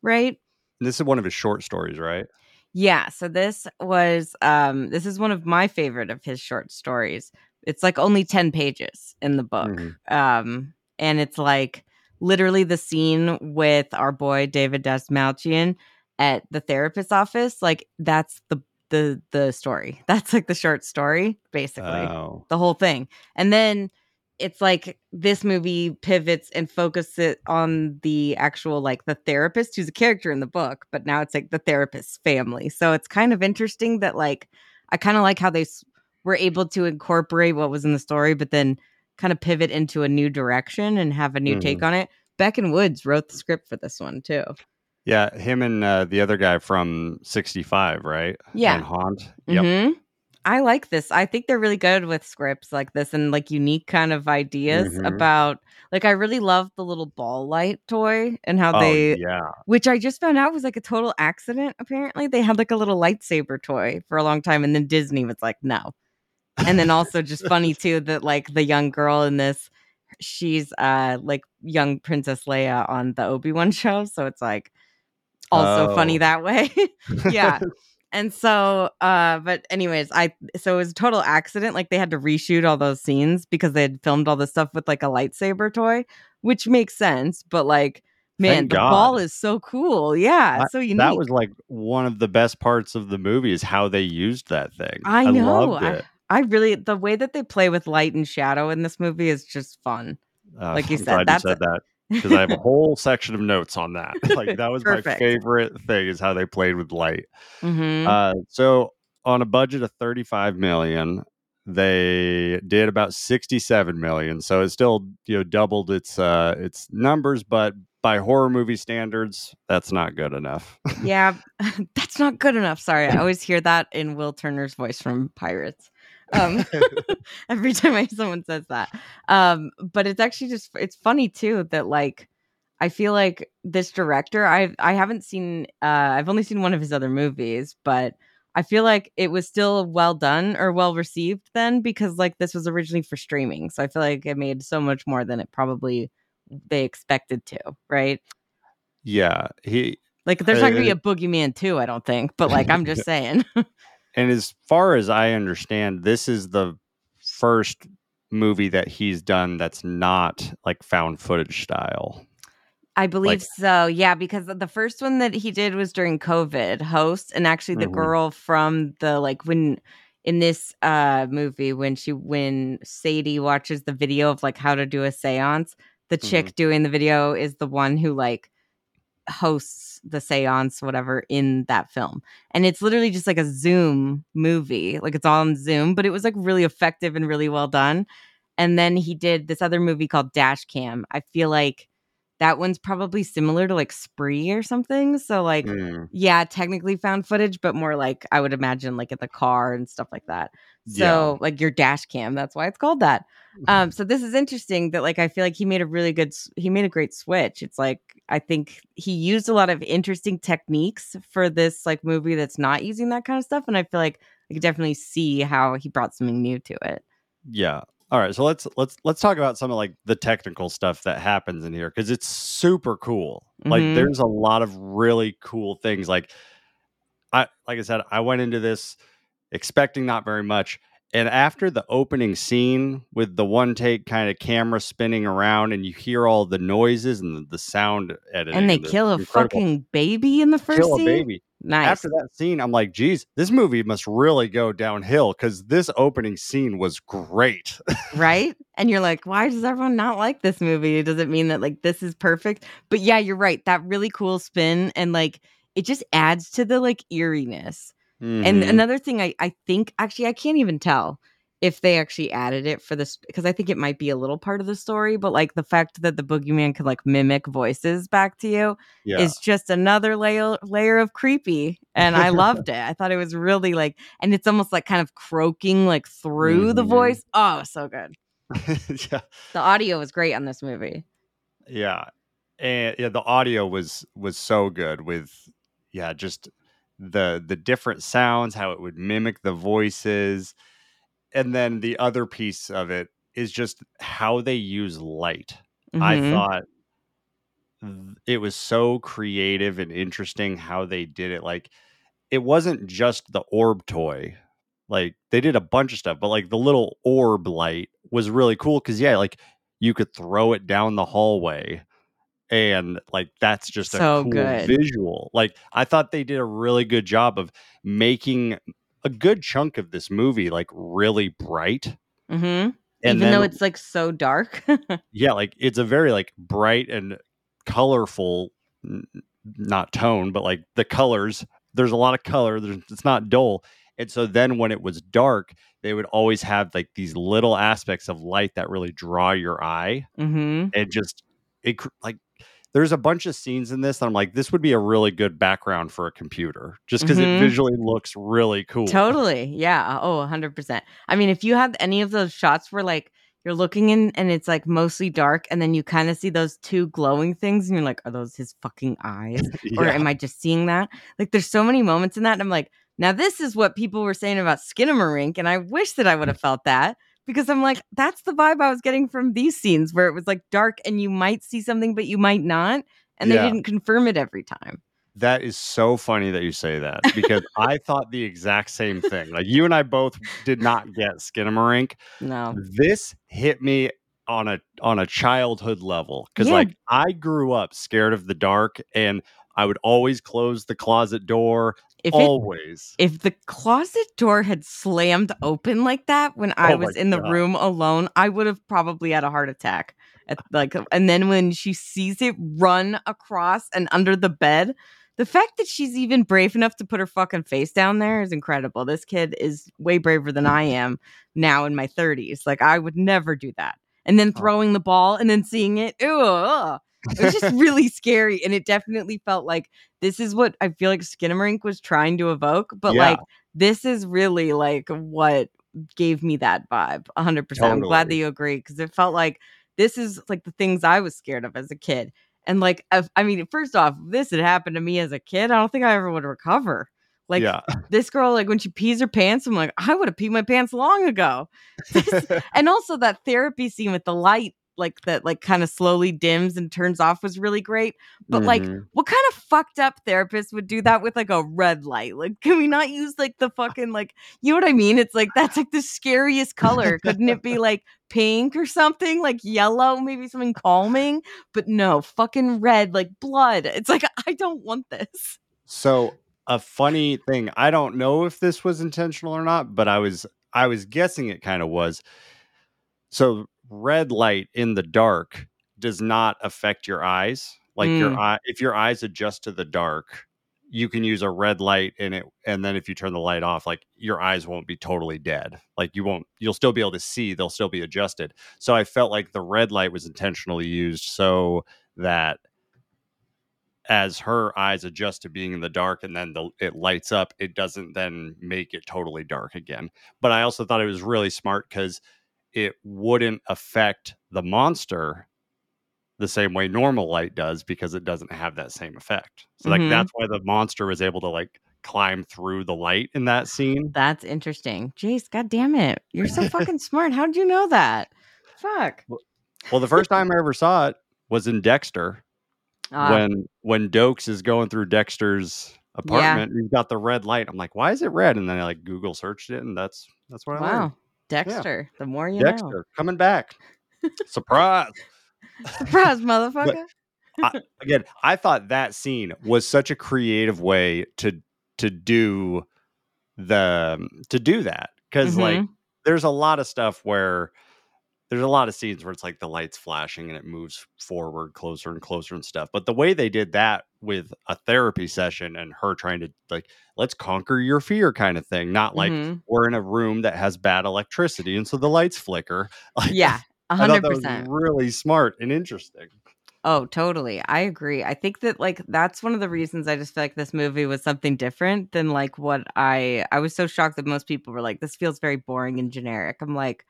right? This is one of his short stories, right? Yeah, so this was um this is one of my favorite of his short stories. It's like only 10 pages in the book. Mhm. Um and it's like literally the scene with our boy David Dastmalchian at the therapist's office, like that's the the the story. [LAUGHS] That's like the short story basically Oh. the whole thing. And then it's like this movie pivots and focuses on the actual like the therapist who's a character in the book, but now it's like the therapist's family. So it's kind of interesting that like I kind of like how they s- were able to incorporate what was in the story, but then kind of pivot into a new direction and have a new take mm-hmm. on it. Beck and Woods wrote the script for this one too. Yeah, him and uh, the other guy from 65, right? Yeah. And Haunt. Yep. Mhm. I like this. I think they're really good with scripts like this and like unique kind of ideas Mhm. about like I really love the little ball light toy and how Oh, they yeah. which I just found out was like a total accident apparently. They had like a little lightsaber toy for a long time and then Disney was like, "No." And then also just funny [LAUGHS] too that like the young girl in this she's uh like young Princess Leia on the Obi-Wan [LAUGHS] show, so it's like also funny Oh. that way. [LAUGHS] yeah. [LAUGHS] And so, uh, but anyways, I so it was a total accident. Like they had to reshoot all those scenes because they had filmed all this stuff with like a lightsaber toy, which makes sense. But like, man, Thank the God. ball is so cool. Yeah, I- so unique. That was like one of the best parts of the movie is how they used that thing. I know. loved I. I really the way that they play with light and shadow in this movie is just fun. Uh, like you I'm said, glad that's you said that because I have a whole section of notes on that. [LAUGHS] Like that was my favorite thing is how they played with light. Mhm. Uh, so on a budget of 35 million, they did about 67 million. So it still you know doubled its uh its numbers, but by horror movie standards, that's not good enough. yeah, [LAUGHS] that's not good enough. Sorry, I [LAUGHS] always hear that in Will Turner's voice from Pirates. Um, [LAUGHS] [LAUGHS] every time I, someone says that. Um, but it's actually just it's funny too that like I feel like this director I I haven't seen uh I've only seen one of his other movies, but I feel like it was still well done or well received then because like this was originally for streaming. So I feel like it made so much more than it probably they expected to, right? yeah, he Like there's not gonna be a boogeyman too, I don't think. But like I'm just [LAUGHS] saying. And as far as I understand, this is the first movie that he's done that's not like found footage style. I believe so. Yeah, because the first one that he did was during COVID, host, and actually the Mhm. girl from the like when in this uh movie when she when Sadie watches the video of like how to do a séance, the chick doing the video is the one who like hosts the séance whatever in that film. And it's literally just like a Zoom movie. Like it's all on Zoom, but it was like really effective and really well done. And then he did this other movie called Dash Cam. I feel like that one's probably similar to like Spree or something. So like Mm, yeah, technically found footage, but more like I would imagine like in the car and stuff like that. So Yeah. like your dash cam, that's why it's called that. Um, [LAUGHS] so this is interesting that like I feel like he made a really good he made a great switch. It's like I think he used a lot of interesting techniques for this like movie that's not using that kind of stuff. And I feel like I could definitely see how he brought something new to it. Yeah. All right. So let's let's let's talk about some of like the technical stuff that happens in here because it's super cool. Like Mhm. there's a lot of really cool things. Like I like I said, I went into this expecting not very much. And after the opening scene with the one take kind of camera spinning around and you hear all the noises and the, the sound editing. And they the kill a fucking baby in the first kill a scene. baby. Nice. After that scene, I'm like, geez, this movie must really go downhill because this opening scene was great. right? [LAUGHS] And you're like, why does everyone not like this movie? Does it mean that like this is perfect? But yeah, you're right. That really cool spin and like it just adds to the like eeriness. And Mhm. another thing I I think actually I can't even tell if they actually added it for this because I think it might be a little part of the story, but like the fact that the boogeyman can like mimic voices back to you yeah. is just another layer layer of creepy and i [LAUGHS] loved it i thought it was really like and it's almost like kind of croaking like through the Mhm. voice oh so good [LAUGHS] yeah. the audio was great on this movie Yeah. And yeah, the audio was was so good with yeah, just the the different sounds, how it would mimic the voices. And then the other piece of it is just how they use light. I Mhm. thought it was so creative and interesting how they did it. Like it wasn't just the orb toy. Like they did a bunch of stuff, but like the little orb light was really cool because yeah, like you could throw it down the hallway and like that's just So a cool good. visual. Like I thought they did a really good job of making a good chunk of this movie like really bright. Mhm. And even then though it's like so dark [LAUGHS] yeah, like it's a very like bright and colorful not tone, but like the colors. There's a lot of color. There's, it's not dull. And so then when it was dark, they would always have like these little aspects of light that really draw your eye hmm and just it like there's a bunch of scenes in this that I'm like, this would be a really good background for a computer, just because Mhm. it visually looks really cool. Totally. Yeah. Oh, 100%. I mean, if you have any of those shots where like you're looking in and it's like mostly dark and then you kind of see those two glowing things and you're like, are those his fucking eyes? [LAUGHS] Or am I just seeing that? Like there's so many moments in that and I'm like, now this is what people were saying about Skinamarink and I wish that I would have felt that because I'm like, that's the vibe I was getting from these scenes where it was like dark and you might see something but you might not and Yeah. they didn't confirm it every time. That is so funny that you say that because I thought the exact same thing. Like you and I both did not get Skinamarink. No. This hit me on a on a childhood level because Yeah. like I grew up scared of the dark and I would always close the closet door. If it always. if the closet door had slammed open like that when I Oh was in the God. room alone, I would have probably had a heart attack. At, like, [LAUGHS] and then when she sees it run across and under the bed, the fact that she's even brave enough to put her fucking face down there is incredible. This kid is way braver than I [LAUGHS] am now in my 30s. Like, I would never do that. And then Oh. throwing the ball and then seeing it, ew, ugh. It was just really scary. And it definitely felt like this is what I feel like Skinamarink was trying to evoke, but Yeah. like this is really like what gave me that vibe 100%. I'm glad that you agree because it felt like this is like the things I was scared of as a kid. And like, I mean, first off, if this had happened to me as a kid, I don't think I ever would recover. Like yeah. [LAUGHS] this girl, like when she pees her pants, I'm like, I would have peed my pants long ago. [LAUGHS] This- and also that therapy scene with the light, like that, like kind of slowly dims and turns off was really great. But like, Mhm. what kind of fucked up therapist would do that with like a red light? Like, can we not use like the [LAUGHS] fucking like, you know what I mean? It's like that's like the scariest color. Couldn't it be like pink or something? Like yellow, maybe something calming? But no, fucking red, like blood. It's like I don't want this. So a funny thing, I don't know if this was intentional or not, but I was I was guessing it kind of was. So red light in the dark does not affect your eyes. Like your Mm. eye if your eyes adjust to the dark, you can use a red light in it and then if you turn the light off, like your eyes won't be totally dead. Like you won't you'll still be able to see, they'll still be adjusted. So I felt like the red light was intentionally used so that as her eyes adjust to being in the dark and then the, it lights up, it doesn't then make it totally dark again. But I also thought it was really smart because it wouldn't affect the monster the same way normal light does because it doesn't have that same effect. So like Mhm. that's why the monster was able to like climb through the light in that scene. That's interesting. Jace, god damn it. You're so [LAUGHS] fucking smart. How did you know that? Fuck. Well, the first time I ever saw it was in Dexter Ah, when when Doakes is going through Dexter's apartment. He's got the red light. I'm like, why is it red? And then I like Google searched it, and that's that's what I learned. Dexter. The more you know Dexter know. coming back. Surprise. [LAUGHS] Surprise, [LAUGHS] motherfucker. Again, I thought that scene was such a creative way to to do the to do that because like Mhm. there's a lot of stuff where there's a lot of scenes where it's like the lights flashing and it moves forward closer and closer and stuff. But the way they did that with a therapy session and her trying to like let's conquer your fear kind of thing, not like Mhm. we're in a room that has bad electricity and so the lights flicker. [LAUGHS] Like, Yeah. Hundred thought that was percent. really smart and interesting. Oh, totally. I agree. I think that like that's one of the reasons I just feel like this movie was something different than like what I I was so shocked that most people were like, this feels very boring and generic. I'm like,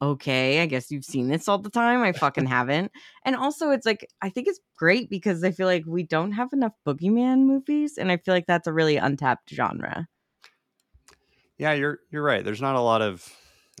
okay, I guess you've seen this all the time. I fucking [LAUGHS] haven't. And also it's like I think it's great because I feel like we don't have enough boogeyman movies, and I feel like that's a really untapped genre. Yeah, you're you're right. There's not a lot of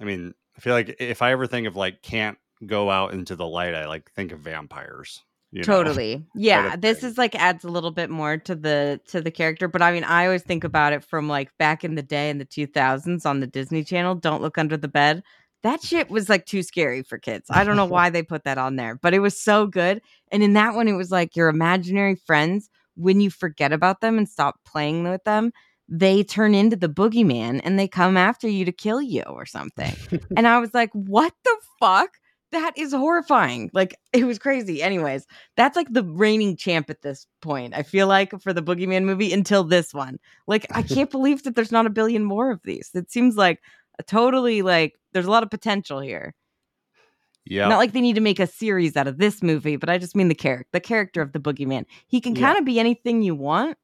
I mean, I feel like if I ever think of like can't go out into the light, I like think of vampires. you know? [LAUGHS] totally yeah this is like adds a little bit more to the to the character but i mean i always think about it from like back in the day in the 2000s on the disney channel don't look under the bed that shit was like too scary for kids i don't know [LAUGHS] why they put that on there but it was so good and in that one it was like your imaginary friends when you forget about them and stop playing with them they turn into the boogeyman and they come after you to kill you or something and I was like, what the fuck? That is horrifying. Like, it was crazy. Anyways, that's like the reigning champ at this point. I feel like for the Boogeyman movie until this one. Like, I [LAUGHS] can't believe that there's not a billion more of these. It seems like totally like there's a lot of potential here. Yeah. Not like they need to make a series out of this movie, but I just mean the character, the character of the boogeyman. He can kind of be anything you want.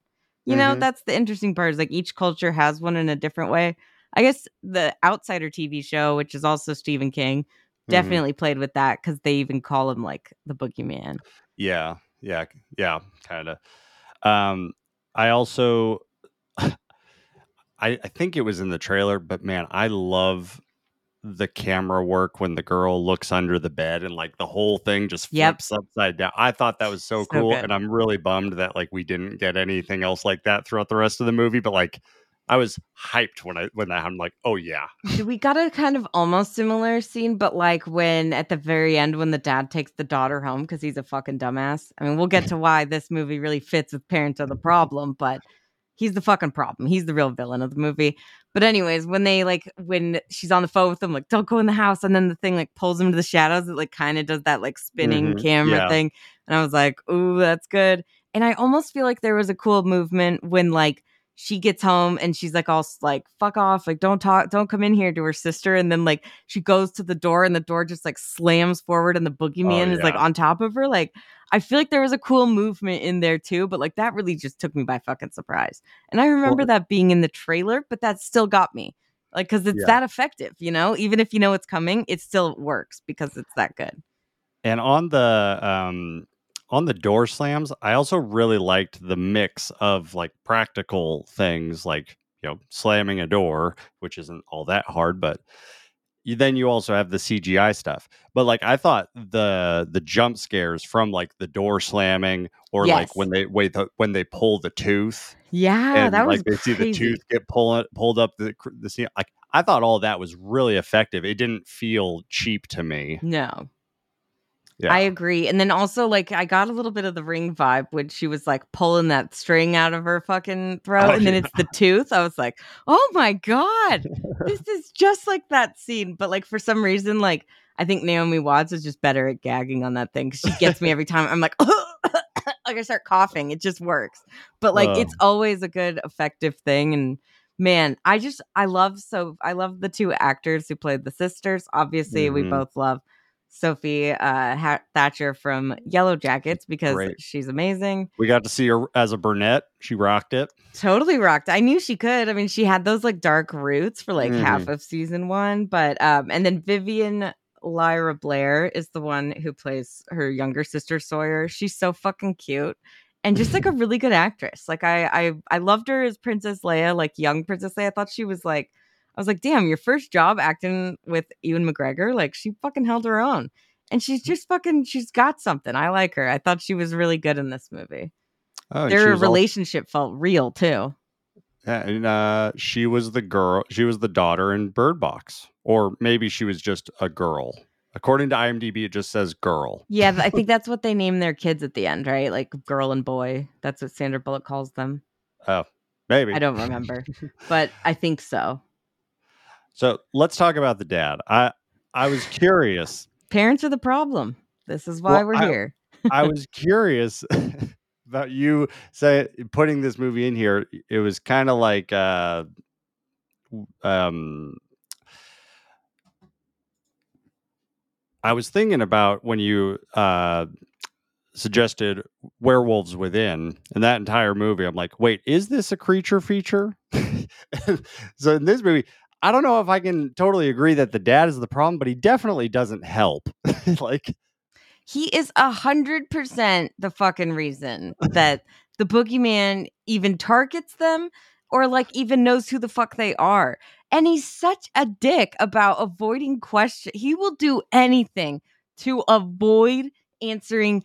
You know, Mhm. that's the interesting part is like each culture has one in a different way. I guess the Outsider TV show, which is also Stephen King, Mhm. definitely played with that because they even call him like the boogeyman. Yeah, yeah, yeah, kind of. Um, I also, I think it was in the trailer, but man, I love the camera work when the girl looks under the bed and like the whole thing just Yep. flips upside down. I thought that was so, So cool, good. and I'm really bummed that like we didn't get anything else like that throughout the rest of the movie. But like, I was hyped when I when that happened. Like, oh yeah, we got a kind of almost similar scene, but like when at the very end when the dad takes the daughter home because he's a fucking dumbass. I mean, we'll get [LAUGHS] to why this movie really fits with Parents Are the Problem, but he's the fucking problem. He's the real villain of the movie. But anyways, when they like when she's on the phone with him, like, don't go in the house, and then the thing like pulls him to the shadows, it like kind of does that like spinning Mhm, camera yeah. thing. And I was like, ooh, that's good. And I almost feel like there was a cool movement when like she gets home and she's like all like fuck off like don't talk don't come in here to her sister and then like she goes to the door and the door just like slams forward and the boogeyman is like Oh, on top of her like i feel like there was a cool movement in there too but like that really just took me by fucking surprise and i remember Well- that being in the trailer but that still got me like because it's Yeah. that effective you know? Even if you know it's coming it still works because it's that good. And on the um on the door slams, I also really liked the mix of like practical things like, you know, slamming a door, which isn't all that hard, but you, then you also have the CGI stuff. But like I thought the the jump scares from like the door slamming or like when they wait the, when they pull the tooth yeah and that was like they see the tooth get pulled pulled up the the scene like I thought all that was really effective. It didn't feel cheap to me. no Yeah. I agree. And then also, like, I got a little bit of the ring vibe when she was like pulling that string out of her fucking throat, Oh, and then yeah. it's the tooth. I was like, oh my God, this [LAUGHS] is just like that scene. But like, for some reason, like, I think Naomi Watts is just better at gagging on that thing because she gets me [LAUGHS] every time. I'm like, [LAUGHS] like I start coughing. It just works. But like, Oh. it's always a good, effective thing. And man, I just, I love so, I love the two actors who played the sisters. Obviously, we Mhm. both love Sophie uh, ha- Thatcher from Yellowjackets because Great. she's amazing. We got to see her as a brunette. She rocked it. Totally rocked. I knew she could. I mean, she had those like dark roots for like half Mhm. of season one, but um, and then Vivian Lyra Blair is the one who plays her younger sister Sawyer. She's so fucking cute and just like a [LAUGHS] really good actress. Like I I I loved her as Princess Leia, like young Princess Leia. I thought she was like I was like, damn, your first job acting with Ewan McGregor, like she fucking held her own. And she's Mm. just fucking she's got something. I like her. I thought she was really good in this movie. Oh, Their relationship felt real too. yeah, and uh, she was the girl. She was the daughter in Bird Box, or maybe she was just a girl. According to IMDb, it just says girl. Yeah, I think [LAUGHS] that's what they name their kids at the end, right? Like girl and boy. That's what Sandra Bullock calls them. Oh, maybe. I don't remember, [LAUGHS] but I think so. So let's talk about the dad. I I was curious. Parents are the problem. This is why Well, we're I- here. I [LAUGHS] was curious [LAUGHS] about you say putting this movie in here. It was kind of like uh, um, I was thinking about when you uh, suggested werewolves within and that entire movie. I'm like, wait, is this a creature feature? [LAUGHS] so in this movie, I don't know if I can totally agree that the dad is the problem, but he definitely doesn't help. [LAUGHS] like, He is a hundred percent the fucking reason that the boogeyman even targets them or like even knows who the fuck they are. And he's such a dick about avoiding questions. He will do anything to avoid answering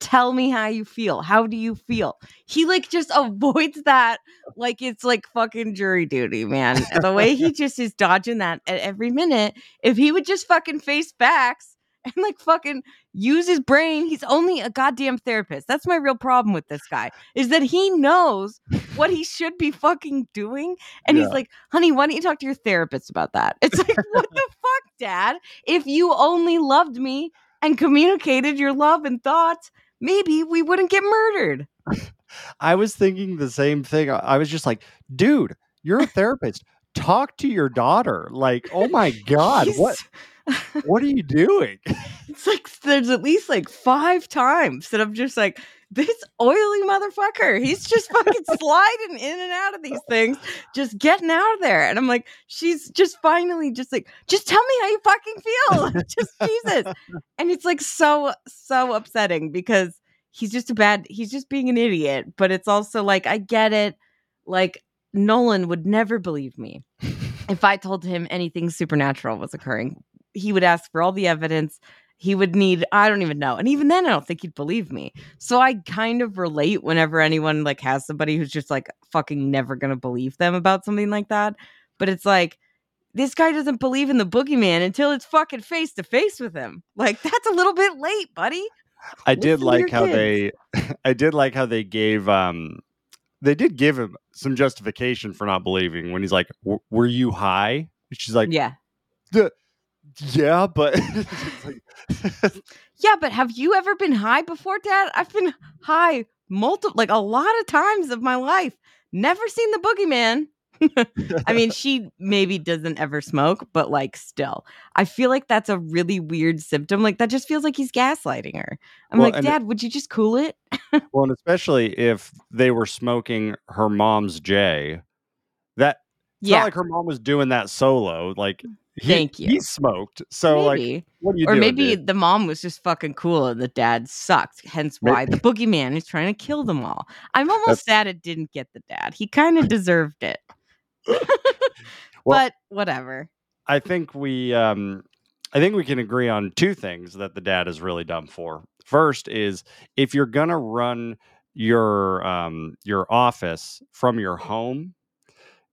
tell me how you feel. How do you feel? He like just [LAUGHS] avoids that like it's like fucking jury duty, man. The way he just is dodging that at every minute. If he would just fucking face facts [LAUGHS] and like fucking use his brain, he's only a goddamn therapist. That's my real problem with this guy is that he knows what he should be fucking doing. And he's like, honey, why don't you talk to your therapist about that? It's like, [LAUGHS] what the fuck, dad? If you only loved me and communicated your love and thoughts, maybe we wouldn't get murdered. I was thinking the same thing. I was just like, dude, you're a [LAUGHS] therapist. Talk to your daughter. Like, oh my God, what [LAUGHS] what are you doing? It's like there's at least like five times that I'm just like, this oily motherfucker. He's just fucking [LAUGHS] sliding in and out of these things, just getting out of there. And I'm like, she's just finally just like, just tell me how you fucking feel. [LAUGHS] just Jesus. And it's like so, so upsetting because he's just a bad, he's just being an idiot. But it's also like, I get it. Like, Nolan would never believe me [LAUGHS] if I told him anything supernatural was occurring. He would ask for all the evidence he would need i don't even know and even then i don't think he'd believe me. So i kind of relate whenever anyone like has somebody who's just like fucking never gonna believe them about something like that. But it's like this guy doesn't believe in the boogeyman until it's fucking face to face with him. Like that's a little bit late buddy. I did Listen to like how kids. they [LAUGHS] I did like how they gave um they did give him some justification for not believing when he's like, "Were you high?" She's like, yeah. "The- "Yeah, but [LAUGHS] like, yeah but have you ever been high before dad i've been high multiple like a lot of times of my life never seen the boogeyman [LAUGHS] I mean, she maybe doesn't ever smoke, but like still, I feel like that's a really weird symptom. Like that just feels like he's gaslighting her. I'm Well, like, and it- Dad, would you just cool it? [LAUGHS] well, and especially if they were smoking her mom's J, that yeah, not like her mom was doing that solo. Like, he, Thank you. He smoked, so like, what are you or doing? maybe dude? the mom was just fucking cool and the dad sucked. Hence why the boogeyman is trying to kill them all. I'm almost sad it didn't get the dad. He kind of deserved it. [LAUGHS] Well- but whatever. I think we um I think we can agree on two things that the dad is really dumb for. First is if you're gonna run your um your office from your home,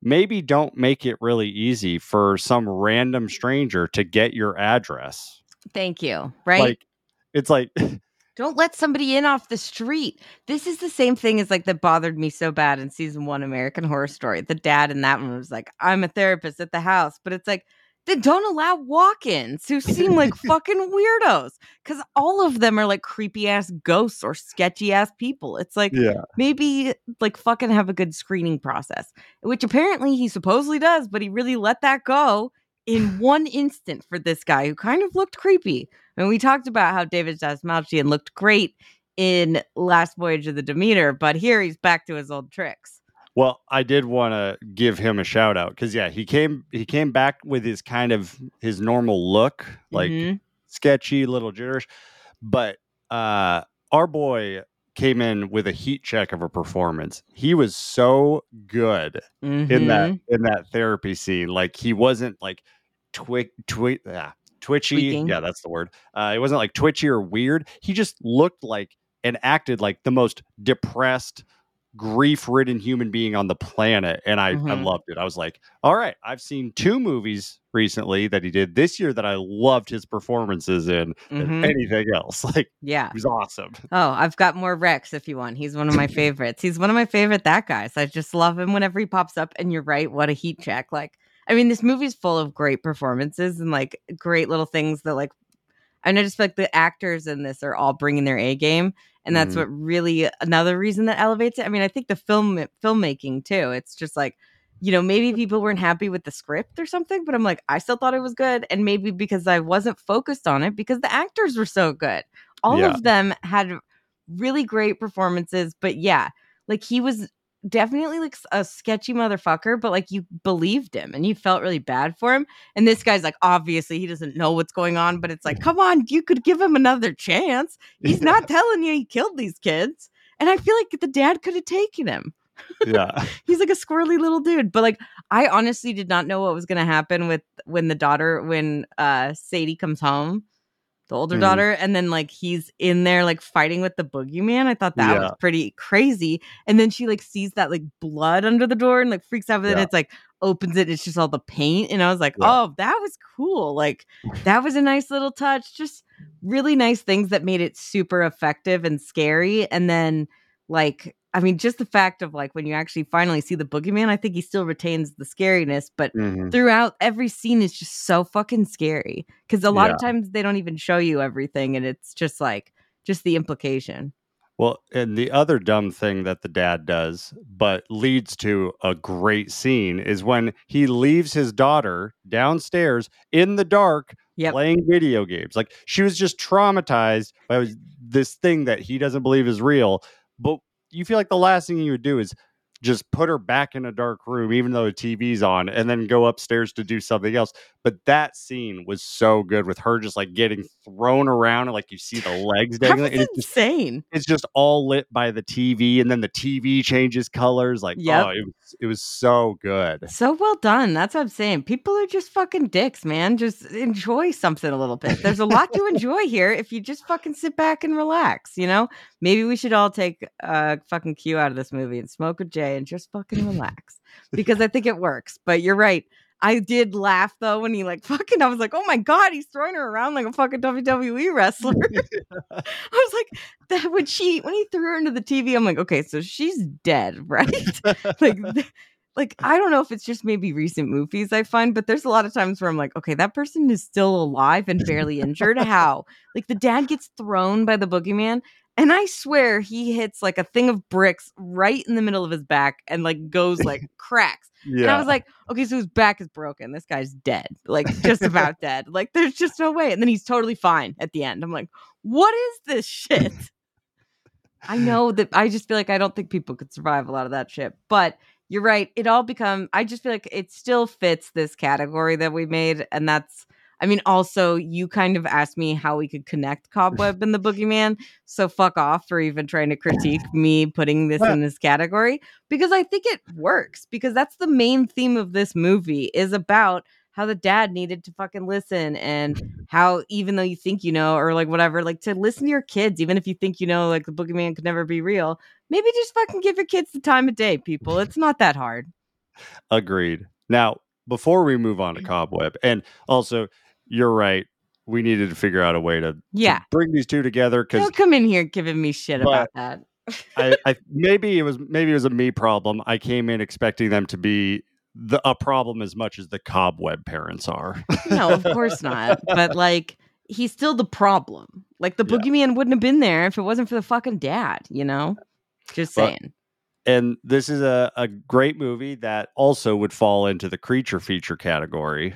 maybe don't make it really easy for some random mm. stranger to get your address. Thank you. Right? Like it's like [LAUGHS] Don't let somebody in off the street. This is the same thing as like that bothered me so bad in season one American Horror Story. The dad in that one was like, I'm a therapist at the house, but it's like, then don't allow walk ins who seem like [LAUGHS] fucking weirdos because all of them are like creepy ass ghosts or sketchy ass people. It's like, yeah. maybe like fucking have a good screening process, which apparently he supposedly does, but he really let that go in [SIGHS] one instant for this guy who kind of looked creepy. And we talked about how David Dastmalchian looked great in Last Voyage of the Demeter, but here he's back to his old tricks. Well, I did want to give him a shout out because yeah, he came he came back with his kind of his normal look, like Mhm. sketchy, little jitterish. But uh our boy came in with a heat check of a performance. He was so good in that Mhm. in that therapy scene. Like he wasn't like twi- twi- ah, twitchy. Tweaking. Yeah, that's the word. Uh, it wasn't like twitchy or weird. He just looked like and acted like the most depressed, grief-ridden human being on the planet. And I, I Mhm. loved it. I was like, all right, I've seen two movies recently that he did this year that I loved his performances in than Mhm. anything else. [LAUGHS] Like Yeah. he's awesome. Oh, I've got more Rex if you want. He's one of my favorites. He's one of my favorite that guys. I just love him whenever he pops up. And you're right, what a heat check. Like, I mean, this movie's full of great performances and like great little things that like and I just feel like the actors in this are all bringing their A game. And that's Mhm. what really another reason that elevates it. I mean, I think the film filmmaking too. It's just like, you know, maybe people weren't happy with the script or something, but I'm like, I still thought it was good. And maybe because I wasn't focused on it because the actors were so good. All Yeah. of them had really great performances. But yeah, like he was definitely like a sketchy motherfucker, but like you believed him and you felt really bad for him. And this guy's like, obviously he doesn't know what's going on, but it's like, [LAUGHS] come on, you could give him another chance. He's not telling you he killed these kids. And I feel like the dad could have taken him. Yeah. [LAUGHS] He's like a squirrely little dude. But like I honestly did not know what was gonna happen with when the daughter when uh Sadie comes home, the older Mhm. daughter, and then like he's in there like fighting with the boogeyman. I thought that was pretty crazy. And then she like sees that like blood under the door and like freaks out And. Yeah. It's like opens it, and it's just all the paint. And I was like, Yeah. oh, that was cool. Like that was a nice little touch. Just really nice things that made it super effective and scary. And then like I mean, just the fact of like when you actually finally see the boogeyman, I think he still retains the scariness, but Mhm. throughout every scene is just so fucking scary because a lot of times they don't even show you everything, and it's just like just the implication. Well, and the other dumb thing that the dad does, but leads to a great scene, is when he leaves his daughter downstairs in the dark Yep. playing video games. Like she was just traumatized by this thing that he doesn't believe is real. But you feel like the last thing you would do is just put her back in a dark room, even though the TV's on, and then go upstairs to do something else. But that scene was so good with her just like getting thrown around and like you see the legs dangling. it's just insane. it's just all lit by the TV, and then the TV changes colors. Like, oh, Yep. oh, it was it was so good. So well done. That's what I'm saying. People are just fucking dicks, man. Just enjoy something a little bit. There's a lot to [LAUGHS] enjoy here if you just fucking sit back and relax, you know? Maybe we should all take a fucking cue out of this movie and smoke a J and just fucking relax because I think it works. But you're right. I did laugh though when he like [LAUGHS] fucking I was like, oh my god, he's throwing her around like a fucking WWE wrestler. [LAUGHS] [LAUGHS] I was like, that when she when he threw her into the TV, I'm like, okay, so she's dead, right? like like I don't know if it's just maybe recent movies I find, but there's a lot of times where I'm like, okay, that person is still alive and barely injured. How? Like the dad gets thrown by the boogeyman, and I swear he hits like a thing of bricks right in the middle of his back and like goes like [LAUGHS] cracks. yeah, And I was like, okay, so his back is broken. This guy's dead, like just [LAUGHS] about dead. Like there's just no way. And then he's totally fine at the end. I'm like, what is this shit? [LAUGHS] I know that I just feel like I don't think people could survive a lot of that shit. But you're right. It all become I just feel like it still fits this category that we made. And that's I mean, also you kind of asked me how we could connect Cobweb and the Boogeyman. So fuck off for even trying to critique me putting this in this category because I think it works because that's the main theme of this movie is about how the dad needed to fucking listen and how even though you think you know or like whatever like to listen to your kids even if you think you know like the boogeyman could never be real maybe just fucking give your kids the time of day people it's not that hard agreed. Now, before we move on to mm. Cobweb, and also you're right, we needed to figure out a way to, to Yeah. bring these two together because don't come in here giving me shit about that I, I maybe it was maybe it was a me problem. I came in expecting them to be the a problem as much as the Cobweb parents are. no of [LAUGHS] course not but like he's still the problem like the Yeah. boogeyman wouldn't have been there if it wasn't for the fucking dad you know just But- saying and this is a, a great movie that also would fall into the creature feature category.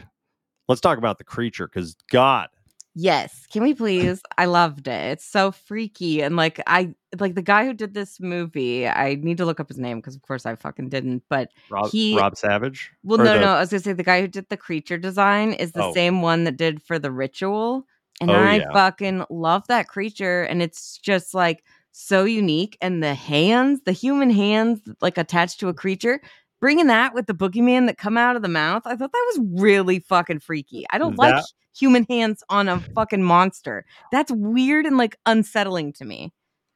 Let's talk about the creature because God, Yes. Can we please? I loved it. It's so freaky. And like I like the guy who did this movie, I need to look up his name because of course I fucking didn't. But Rob, He- Rob Savage. well Or no, the- no, I was gonna say the guy who did the creature design is the Oh. same one that did for the ritual. And Oh, I yeah. fucking love that creature. And it's just like so unique. And the hands, the human hands like attached to a creature. Bringing that with the boogeyman that come out of the mouth, I thought that was really fucking freaky. I don't like human hands on a fucking monster. That's weird and like unsettling to me.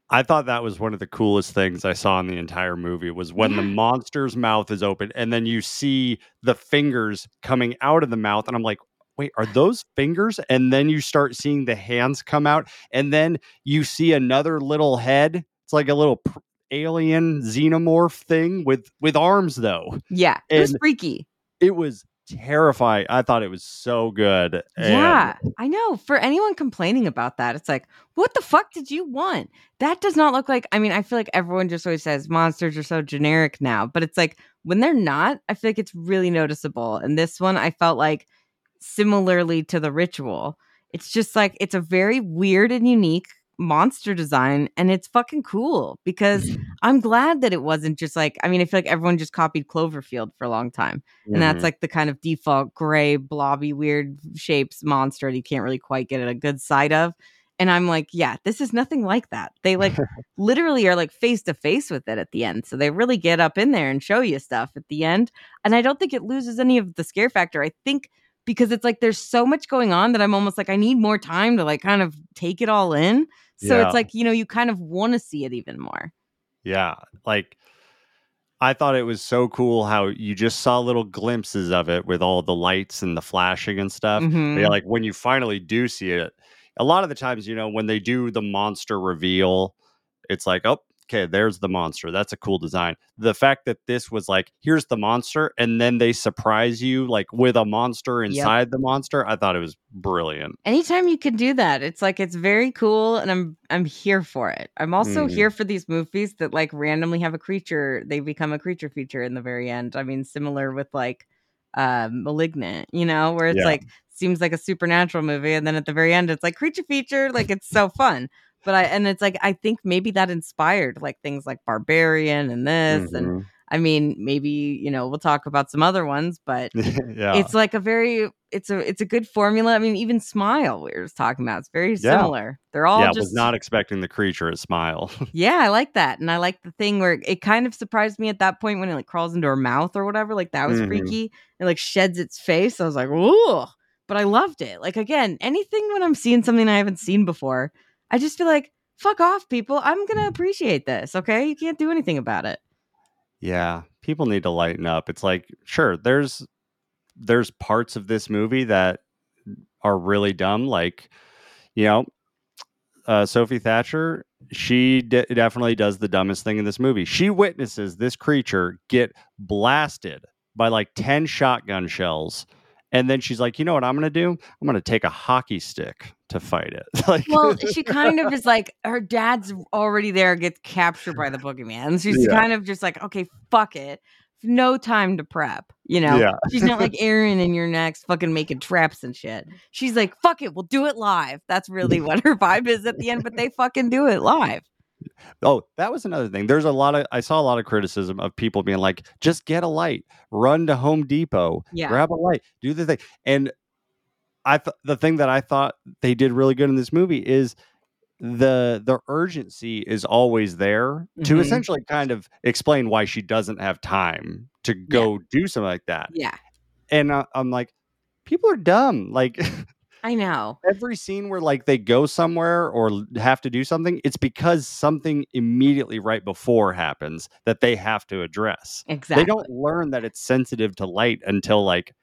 I thought that was one of the coolest things I saw in the entire movie was when the [LAUGHS] monster's mouth is open and then you see the fingers coming out of the mouth and I'm like, wait, are those fingers? And then you start seeing the hands come out and then you see another little head. It's like a little pr- alien xenomorph thing with with arms though. Yeah, it was freaky. It was terrifying. I thought it was so good. And yeah, I know. For anyone complaining about that, it's like, what the fuck did you want? That does not look like. I mean, I feel like everyone just always says monsters are so generic now, but it's like when they're not, I feel like it's really noticeable. And this one, I felt like similarly to the ritual, it's just like it's a very weird and unique monster design and it's fucking cool because I'm glad that it wasn't just like I mean I feel like everyone just copied Cloverfield for a long time and that's Mhm. like the kind of default gray blobby weird shapes monster that you can't really quite get a good sight of and i'm like yeah this is nothing like that they like [LAUGHS] literally are like face to face with it at the end so they really get up in there and show you stuff at the end and i don't think it loses any of the scare factor i think because it's like there's so much going on that i'm almost like i need more time to like kind of take it all in so Yeah. it's like you know you kind of want to see it even more Yeah, like I thought it was so cool how you just saw little glimpses of it with all the lights and the flashing and stuff. But Mhm. yeah, like when you finally do see it, a lot of the times, you know, when they do the monster reveal, it's like, oh, okay, there's the monster. That's a cool design. The fact that this was like, here's the monster, and then they surprise you like with a monster inside the monster, I thought it was brilliant. anytime you can do that it's like it's very cool and i'm i'm here for it i'm also Mhm. here for these movies that like randomly have a creature they become a creature feature in the very end i mean similar with like uh malignant you know where it's Yeah. like seems like a supernatural movie, and then at the very end, it's like creature feature. Like it's so fun. But I and it's like I think maybe that inspired like things like Barbarian and this and Mhm. I mean maybe you know we'll talk about some other ones, but [LAUGHS] yeah. it's like a very it's a it's a good formula. I mean even Smile we were just talking about it's very Yeah. similar. They're all yeah, just was not expecting the creature to smile. [LAUGHS] yeah, I like that. And I like the thing where it kind of surprised me at that point when it like crawls into her mouth or whatever. Like that was Mhm. freaky. It like sheds its face. I was like, ooh. But I loved it. Like again, anything when I'm seeing something I haven't seen before, I just feel like, fuck off, people. I'm gonna appreciate this. Okay. You can't do anything about it. yeah, people need to lighten up. It's like, sure, there's there's parts of this movie that are really dumb like you know, uh, Sophie Thatcher, she de- definitely does the dumbest thing in this movie. She witnesses this creature get blasted by like 10 shotgun shells. And then she's like, you know what I'm going to do? I'm going to take a hockey stick to fight it. [LAUGHS] like, Well, she kind of is like her dad's already there, gets captured by the boogeyman. She's Yeah. kind of just like, okay, fuck it. No time to prep. You know, Yeah. she's not like Erin in You're Next fucking making traps and shit. She's like, fuck it, we'll do it live. That's really what her vibe is at the end, but they fucking do it live. Oh, that was another thing. There's a lot of I saw a lot of criticism of people being like, just get a light, run to Home Depot, Yeah. grab a light, do the thing. And I th- the thing that I thought they did really good in this movie is the the urgency is always there to Mhm. essentially kind of explain why she doesn't have time to go do something like that. Yeah. And I, I'm like, people are dumb. Like [LAUGHS] I know. every scene where like they go somewhere or have to do something, it's because something immediately right before happens that they have to address. Exactly. They don't learn that it's sensitive to light until like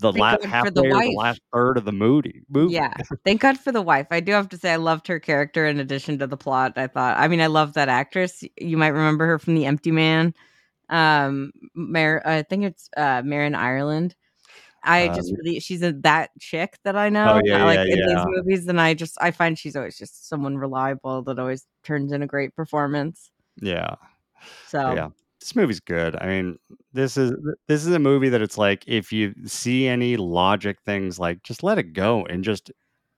the Thank last the halfway or the last third of the movie. movie. Yeah. Thank God for the wife. I do have to say I loved her character in addition to the plot. I thought I mean I love that actress. You might remember her from The Empty Man. Um Mar- I think it's uh Marin Ireland. I just Um, really she's a that chick that I know. yeah, that, like yeah, in yeah. these movies, and I just I find she's always just someone reliable that always turns in a great performance. Yeah. So Yeah. This movie's good. I mean, this is this is a movie that it's like if you see any logic things like just let it go and just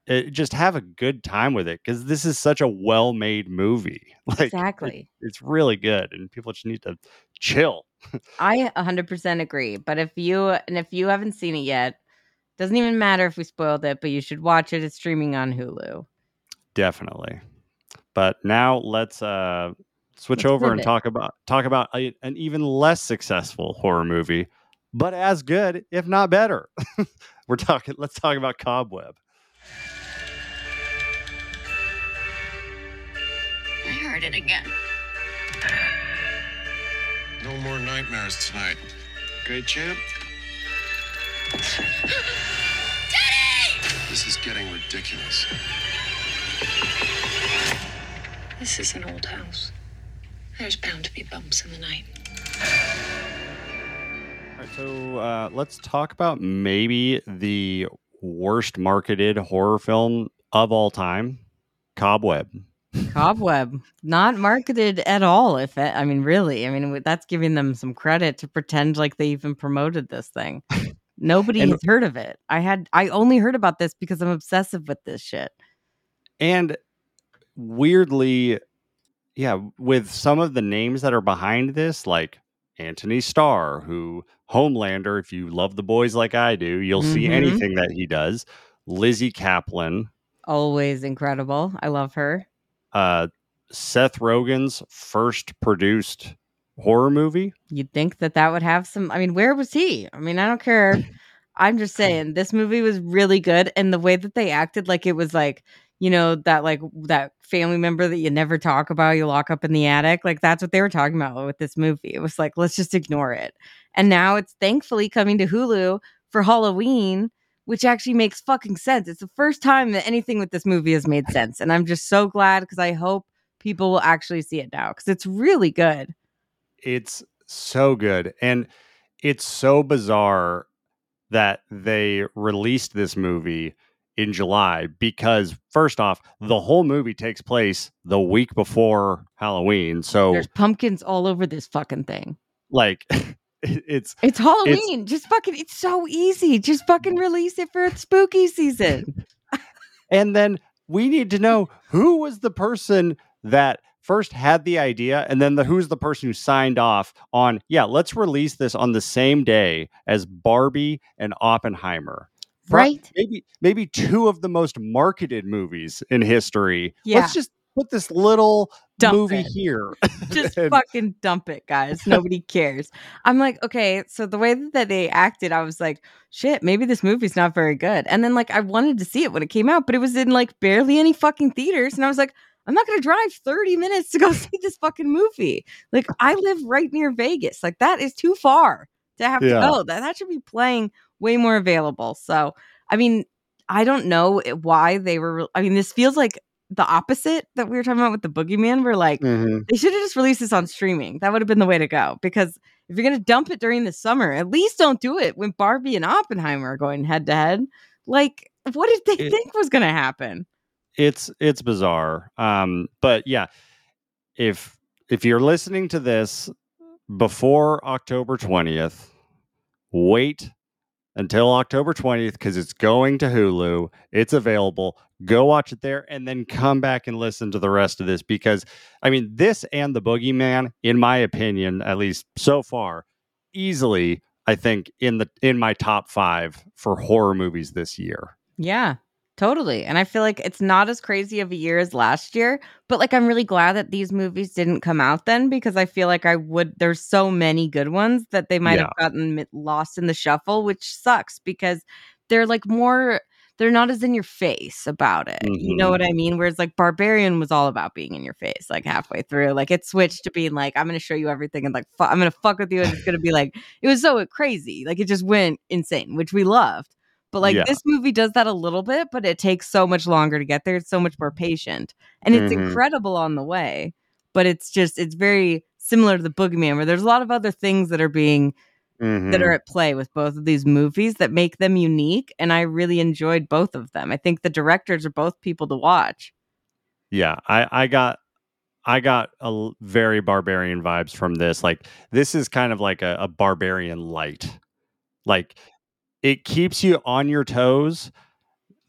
it, just have a good time with it because this is such a well-made movie. [LAUGHS] Like it- exactly. it's really good and people just need to chill. I 100% agree. But if you and if you haven't seen it yet, doesn't even matter if we spoiled it, but you should watch it. It's streaming on Hulu. Definitely. But now let's uh switch Let's over and pivot. talk about talk about a, an even less successful horror movie, but as good, if not better. [LAUGHS] We're talking let's talk about Cobweb. I heard it again. No more nightmares tonight. Okay, champ? This is getting ridiculous. This is an old house. There's bound to be bumps in the night. All right, so uh, let's talk about maybe the worst marketed horror film of all time, Cobweb. Cobweb, not marketed at all. If it, I mean, really, I mean, that's giving them some credit to pretend like they even promoted this thing. Nobody And- has heard of it. I had, I only heard about this because I'm obsessive with this shit. And weirdly, yeah, with some of the names that are behind this, like Anthony Starr, who Homelander, if you love the boys like I do, you'll see Mhm. anything that he does. Lizzy Caplan, Always incredible. I love her. Uh, Seth Rogen's first produced horror movie. You'd think that that would have some. I mean, where was he? I mean, I don't care. [LAUGHS] I'm just saying this movie was really good, and the way that they acted, like it was like you know that like that family member that you never talk about, you lock up in the attic. Like that's what they were talking about with this movie. It was like let's just ignore it. And now it's thankfully coming to Hulu for Halloween, which actually makes fucking sense. It's the first time that anything with this movie has made sense, and I'm just so glad because I hope people will actually see it now because it's really good. It's so good. And it's so bizarre that they released this movie in July because, first off, the whole movie takes place the week before Halloween. So, There's pumpkins all over this fucking thing. like, [LAUGHS] it's It's Halloween. Just fucking. It's so easy. Just fucking release it for its spooky season. [LAUGHS] and then we need to know who was the person that first had the idea and then the who's the person who signed off on yeah let's release this on the same day as barbie and oppenheimer Right? maybe maybe two of the most marketed movies in history Yeah. let's just put this little Dump movie it. here [LAUGHS] Just And- fucking dump it, guys. Nobody cares. I'm like, okay, so the way that they acted, I was like, shit, maybe this movie's not very good. And then like I wanted to see it when it came out, but it was in like barely any fucking theaters. And I was like, I'm not gonna drive 30 minutes to go [LAUGHS] see this fucking movie. Like I live right near Vegas. Like that is too far to have Yeah. to go. That that should be playing way more available. So I mean, I don't know eh, why they were. I mean, this feels like the opposite that we were talking about with the Boogeyman. We're like, Mhm. they should have just released this on streaming. That would have been the way to go. Because if you're gonna dump it during the summer, at least don't do it when Barbie and Oppenheimer are going head to head. Like, what did they It- think was gonna happen? it's it's bizarre um but yeah if if you're listening to this before october 20th wait until october 20th because it's going to hulu it's available go watch it there and then come back and listen to the rest of this because i mean this and the boogeyman in my opinion at least so far easily i think in the in my top five for horror movies this year. Yeah, totally. And I feel like it's not as crazy of a year as last year, but like I'm really glad that these movies didn't come out then because I feel like I would. There's so many good ones that they might have gotten lost in the shuffle, which sucks because they're like more. They're not as in your face about it. You know Mhm. what I mean? Whereas like Barbarian was all about being in your face, like halfway through. Like it switched to being like, I'm going to show you everything and like, fu- I'm going to fuck with you. And it's going to be like, it was so crazy. Like it just went insane, which we loved. But like Yeah. this movie does that a little bit, but it takes so much longer to get there. It's so much more patient. And it's Mhm. incredible on the way. But it's just it's very similar to the Boogeyman, where there's a lot of other things that are being that Mhm. are at play with both of these movies that make them unique. And I really enjoyed both of them. I think the directors are both people to watch. yeah i i got i got a very barbarian vibes from this like this is kind of like a, a barbarian light like it keeps you on your toes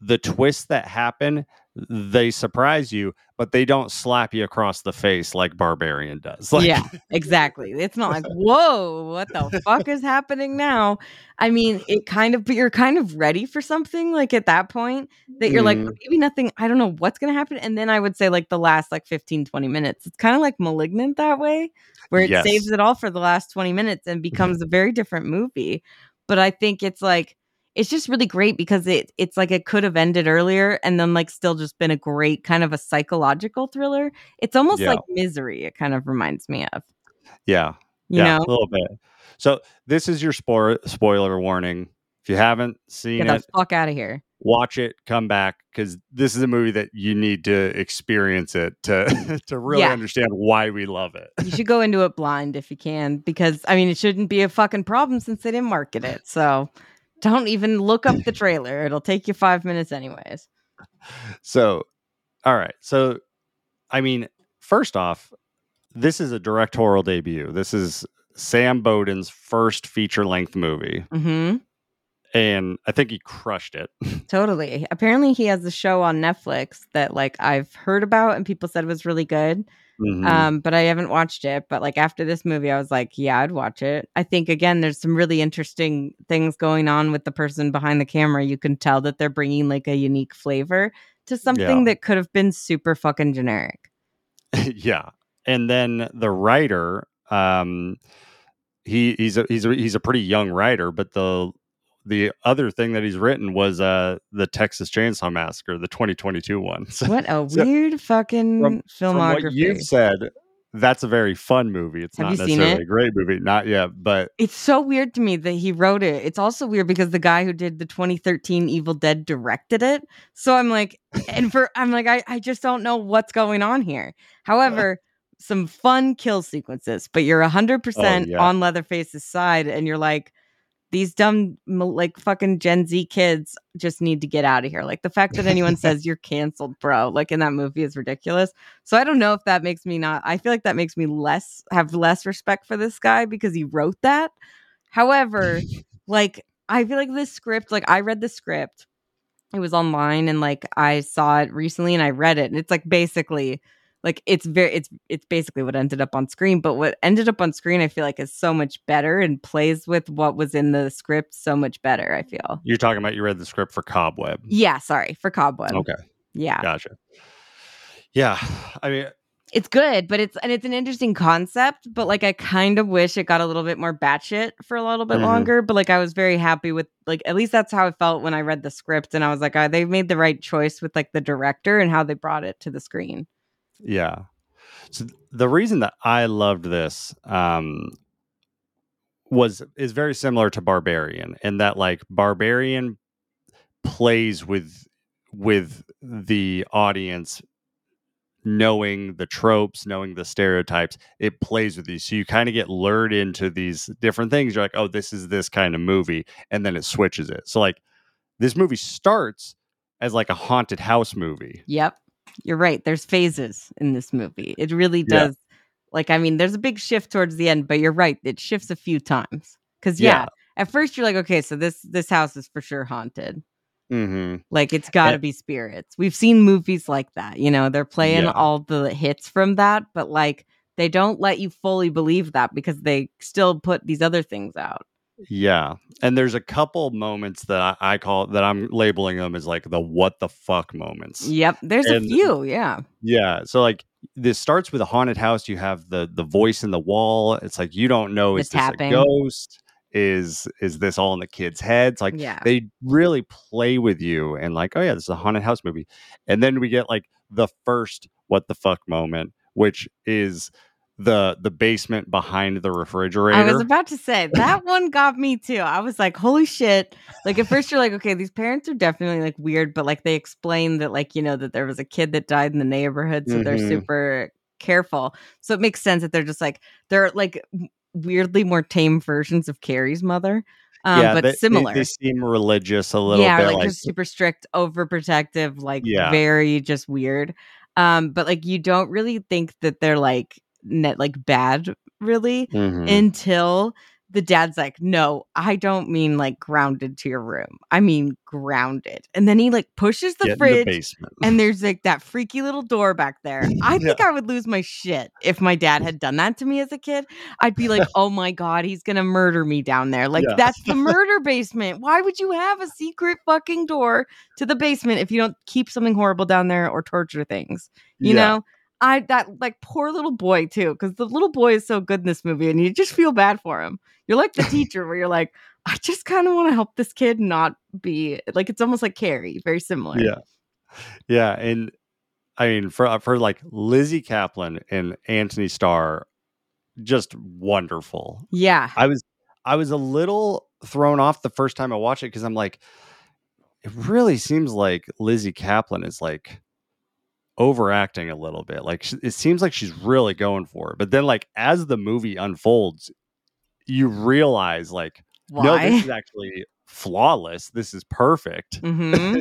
the twists that happen they surprise you but they don't slap you across the face like barbarian does [LAUGHS] like yeah, exactly. It's not like, whoa, what the fuck is happening now? I mean, it kind of, but you're kind of ready for something like at that point that you're like, Mhm. maybe nothing, I don't know what's going to happen. And then I would say, like, the last like 15, 20 minutes, it's kind of like malignant that way, where it Yes. saves it all for the last 20 minutes and becomes a very different movie. But I think it's like, it's just really great because it it's like it could have ended earlier and then like still just been a great kind of a psychological thriller. It's almost Yeah. like misery, it kind of reminds me of. yeah You yeah know? a little bit so this is your spoiler spoiler warning if you haven't seen Get it the fuck out of here. Watch it come back because this is a movie that you need to experience it to [LAUGHS] to really Yeah. understand why we love it You should go into it blind if you can, because I mean, it shouldn't be a fucking problem since they didn't market it. So don't even look up the trailer. It'll take you five minutes, anyways. so all right so i mean first off this is a directorial debut this is sam bodin's first feature-length movie hmm and i think he crushed it [LAUGHS] Totally. Apparently, he has a show on Netflix that like I've heard about and people said was really good. Mhm. Um, but I haven't watched it. But like after this movie, I was like, yeah, I'd watch it. I think again, there's some really interesting things going on with the person behind the camera. You can tell that they're bringing like a unique flavor to something Yeah. that could have been super fucking generic. [LAUGHS] yeah and then the writer um he he's a he's a he's a pretty young writer but the the other thing that he's written was uh the texas chainsaw massacre the 2022 one [LAUGHS] so What a So, weird fucking from filmography. what you've said that's a very fun movie it's Have not necessarily it? a great movie not yet but it's so weird to me that he wrote it. It's also weird because the guy who did the 2013 Evil Dead directed it. So I'm like, and for I'm like, I, I just don't know what's going on here. However, some fun kill sequences, but you're hundred percent Oh, yeah. on Leatherface's side, and you're like, these dumb like fucking Gen Z kids just need to get out of here. Like the fact that anyone [LAUGHS] says you're canceled, bro, like in that movie is ridiculous. So I don't know if that makes me not. I feel like that makes me less have less respect for this guy because he wrote that. However, [LAUGHS] like I feel like this script, like I read the script. It was online and like I saw it recently and I read it and it's like basically like it's very it's it's basically what ended up on screen but what ended up on screen i feel like is so much better and plays with what was in the script so much better i feel You're talking about you read the script for Cobweb. yeah sorry for cobweb Okay, yeah gotcha. Yeah, I mean, it's good but it's and it's an interesting concept but like i kind of wish it got a little bit more batshit for a little bit Mhm. longer but like i was very happy with like at least that's how i felt when i read the script and i was like oh, they made the right choice with like the director and how they brought it to the screen Yeah. So the reason that I loved this um was is very similar to Barbarian in that like Barbarian plays with with the audience knowing the tropes, knowing the stereotypes. It plays with these. So you kind of get lured into these different things. You're like, "Oh, this is this kind of movie." And then it switches it. So like this movie starts as like a haunted house movie. Yep. You're right. There's phases in this movie. It really Yeah. does. Like, I mean, there's a big shift towards the end, but you're right. It shifts a few times. Cause yeah, Yeah. at first you're like, okay, so this this house is for sure haunted. Mm-hmm. Like it's gotta be spirits. We've seen movies like that. You know, they're playing Yeah. all the hits from that, but like they don't let you fully believe that because they still put these other things out. Yeah. And there's a couple moments that I, I call that I'm labeling them as like the what the fuck moments. Yep. There's a few. Yeah. Yeah. So like this starts with a haunted house. You have the the voice in the wall. It's like you don't know The is this tapping. a ghost? Is is this all in the kid's heads? Like Yeah. they really play with you and like, oh yeah, this is a haunted house movie. And then we get like the first what the fuck moment, which is the the basement behind the refrigerator. I was about to say [CLEARS THROAT] that one got me too. I was like, holy shit. Like at first you're like, okay, these parents are definitely like weird, but like they explain that like, you know, that there was a kid that died in the neighborhood, so they're Mhm. super careful. So it makes sense that they're just like they're like weirdly more tame versions of Carrie's mother. Um, but they- they- similar. They, seem religious a little yeah, bit. like, Like, just super strict, overprotective, like Yeah. very just weird. Um, but like you don't really think that they're like net like bad really Mhm. until the dad's like, No, I don't mean like grounded to your room. I mean grounded. And then he like pushes the Get fridge the and [LAUGHS] there's like that freaky little door back there. I think I would lose my shit if my dad had done that to me as a kid. I'd be like, oh my God, he's gonna murder me down there. Like, Yeah. that's the murder basement. Why would you have a secret fucking door to the basement if you don't keep something horrible down there or torture things? You Yeah. know? I that like poor little boy too, because the little boy is so good in this movie, and you just feel bad for him. You're like the [LAUGHS] teacher, where you're like, I just kind of want to help this kid not be like it's almost like Carrie, very similar. Yeah. Yeah. And I mean, for uh, for like Lizzy Caplan and Antony Starr, just wonderful. Yeah. I was I was a little thrown off the first time I watched it because I'm like, it really seems like Lizzy Caplan is like overacting a little bit. Like it seems like she's really going for it. But then like as the movie unfolds, you realize like Why? no, this is actually flawless. This is perfect. [LAUGHS] hmm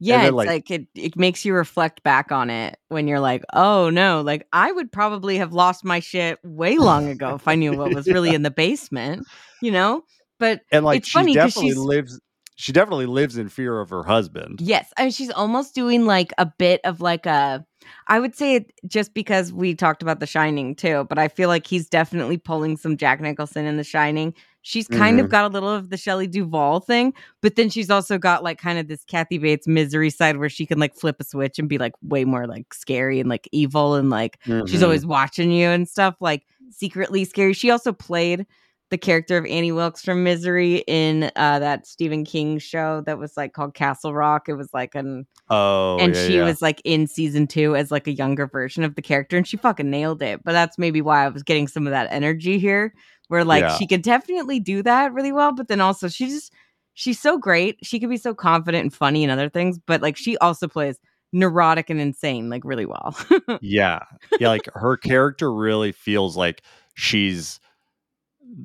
Yeah, then, it's like- like, it it makes you reflect back on it when you're like, oh no, like I would probably have lost my shit way long ago if I knew what was really [LAUGHS] in the basement, you know? But And like It's she funny 'cause definitely she's- lives she definitely lives in fear of her husband. yes, and she's almost doing like a bit of like a I would say it just because we talked about The Shining too, but I feel like he's definitely pulling some Jack Nicholson in The Shining. She's kind of Mhm. got a little of the Shelley Duvall thing, but then she's also got like kind of this Kathy Bates misery side where she can like flip a switch and be like way more like scary and like evil and like she's Mhm. always watching you and stuff like secretly scary. She also played the character of Annie Wilkes from Misery in uh, that Stephen King show that was like called Castle Rock. It was like an Oh, and yeah, she yeah. was like in season two as like a younger version of the character and she fucking nailed it but that's maybe why i was getting some of that energy here where like Yeah. she could definitely do that really well but then also she just she's so great she can be so confident and funny and other things but like she also plays neurotic and insane like really well [LAUGHS] yeah. Yeah, like her character really feels like she's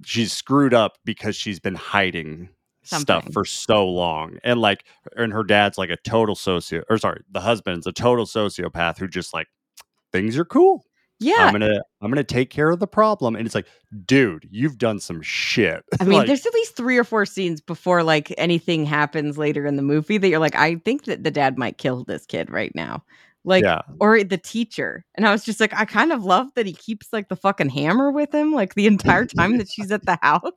she's screwed up because she's been hiding stuff for so long. And like and her dad's like a total socio or sorry, the husband's a total sociopath who just like things are cool. Yeah. I'm gonna I'm gonna take care of the problem. And it's like, dude, you've done some shit. I [LAUGHS] mean, Like, there's at least three or four scenes before like anything happens later in the movie that you're like, I think that the dad might kill this kid right now. Like, yeah, or the teacher. And I was just like, I kind of love that he keeps like the fucking hammer with him, like the entire time that she's at the [LAUGHS] house.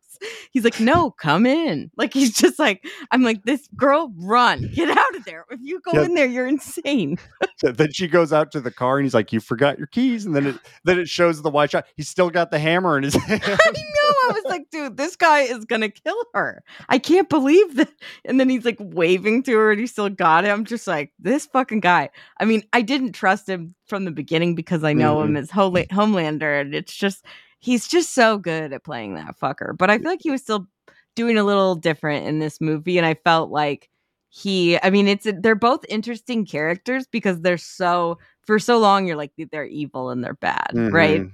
He's like, no, come in. Like, he's just like, I'm like, this girl, run, get out of there. If you go Yeah. in there, you're insane. then she goes out to the car and he's like, You forgot your keys. And then it then it shows the wide shot. He's still got the hammer in his [LAUGHS] [LAUGHS] hand. I know. I was like, dude, this guy is gonna kill her. I can't believe that. And then he's like waving to her and he still got it. I'm just like, this fucking guy. I mean, I didn't trust him from the beginning because I know him as Hol- Homelander, and it's just he's just so good at playing that fucker. But I feel like he was still doing a little different in this movie, and I felt like he. I mean, it's they're both interesting characters because they're so for so long you're like they're evil and they're bad, right? Mhm.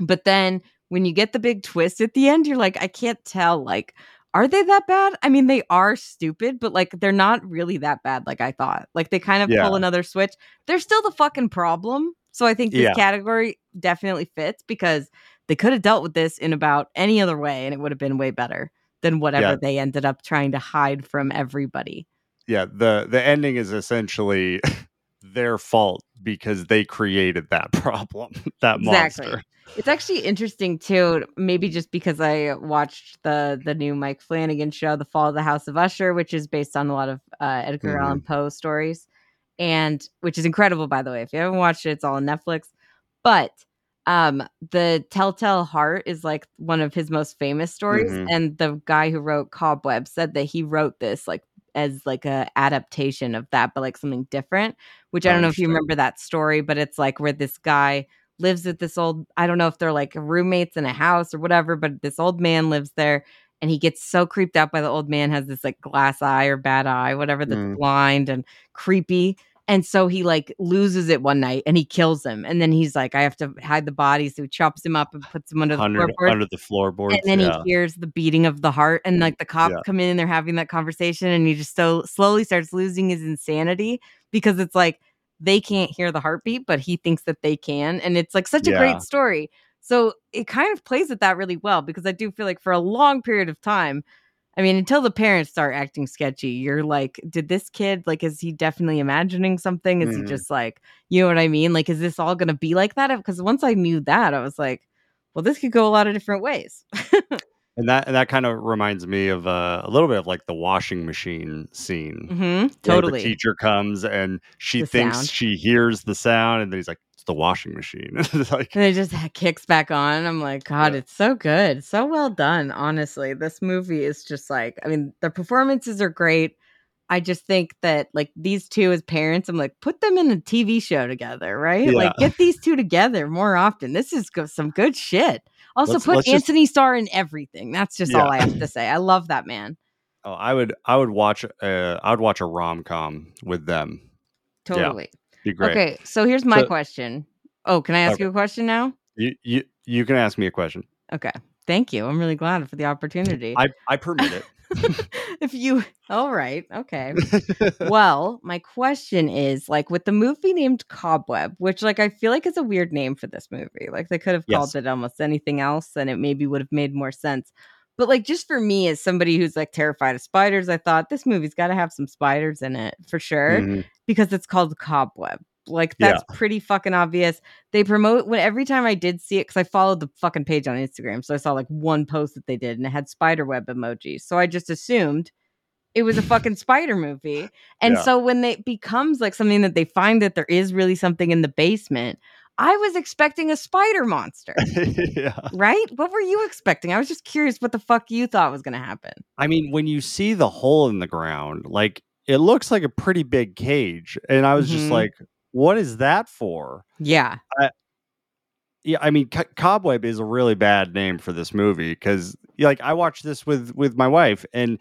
But then when you get the big twist at the end, you're like, I can't tell. Like, are they that bad? I mean, they are stupid, but like, they're not really that bad, like I thought. Like, they kind of Yeah. pull another switch. They're still the fucking problem. So I think this Yeah. category definitely fits because they could have dealt with this in about any other way and it would have been way better than whatever Yeah. they ended up trying to hide from everybody. Yeah, the the ending is essentially [LAUGHS] their fault because they created that [LAUGHS] problem, that Exactly. monster. It's actually interesting too, maybe just because I watched the the new Mike Flanagan show, The Fall of the House of Usher, which is based on a lot of uh, Edgar Mhm. Allan Poe stories, and which is incredible, by the way. If you haven't watched it, it's all on Netflix. But um, the Telltale Heart is like one of his most famous stories, Mhm. and the guy who wrote Cobweb said that he wrote this like as like a adaptation of that, but like something different. Which I don't know if you remember that story, but it's like where this guy lives with this old I don't know if they're like roommates in a house or whatever, but this old man lives there and he gets so creeped out by the old man has this like glass eye or bad eye, whatever that's Mm. blind and creepy. And so he like loses it one night and he kills him. And then he's like, I have to hide the body. So he chops him up and puts him under the floorboard. under the floorboards. And then yeah. he hears the beating of the heart, and like the cops Yeah. come in and they're having that conversation, and he just so slowly starts losing his insanity because it's like they can't hear the heartbeat, but he thinks that they can, and it's like such a Yeah. great story. So it kind of plays at that really well because I do feel like for a long period of time, I mean, until the parents start acting sketchy, you're like, did this kid like is he definitely imagining something? Is Mhm. he just like, you know what I mean? Like, is this all gonna be like that? Because once I knew that, I was like, well, this could go a lot of different ways. [LAUGHS] And that and that kind of reminds me of uh, a little bit of like the washing machine scene. hmm Totally. The teacher comes and she The thinks sound. she hears the sound, and then he's like, "It's the washing machine." [LAUGHS] Like, And it just kicks back on. I'm like, God, Yeah. it's so good. So well done. Honestly, this movie is just like, I mean, the performances are great. I just think that like these two as parents, I'm like, put them in a TV show together, right? Like, get these two together more often. This is go- some good shit. Also, Let's- put let's just- Antony Starr in everything. That's just all I have to say. I love that man. oh, I would, I would watch, uh, I would watch a rom com with them. Totally. Be great. Okay, so here's my So- question. Oh, can I ask Okay. you a question now? You, you, you can ask me a question. Okay. Thank you. I'm really glad for the opportunity. I, I permit it. [LAUGHS] if you all right okay. [LAUGHS] Well my question is like with the movie named cobweb which like i feel like is a weird name for this movie like they could have called it almost anything else and it maybe would have made more sense. But like just for me as somebody who's like terrified of spiders i thought this movie's got to have some spiders in it for sure Mhm. because it's called cobweb like Yeah. that's pretty fucking obvious they promote when every time i did see it because i followed the fucking page on instagram so i saw like one post that they did and it had spider web emojis so i just assumed it was a fucking [LAUGHS] spider movie and Yeah. so when it becomes like something that they find that there is really something in the basement i was expecting a spider monster [LAUGHS] yeah. right what were you expecting i was just curious what the fuck you thought was going to happen I mean, when you see the hole in the ground, like it looks like a pretty big cage, and I was just Mhm. like, "What is that for?" yeah Yeah, I mean, Co- Cobweb is a really bad name for this movie because, like, I watched this with with my wife, and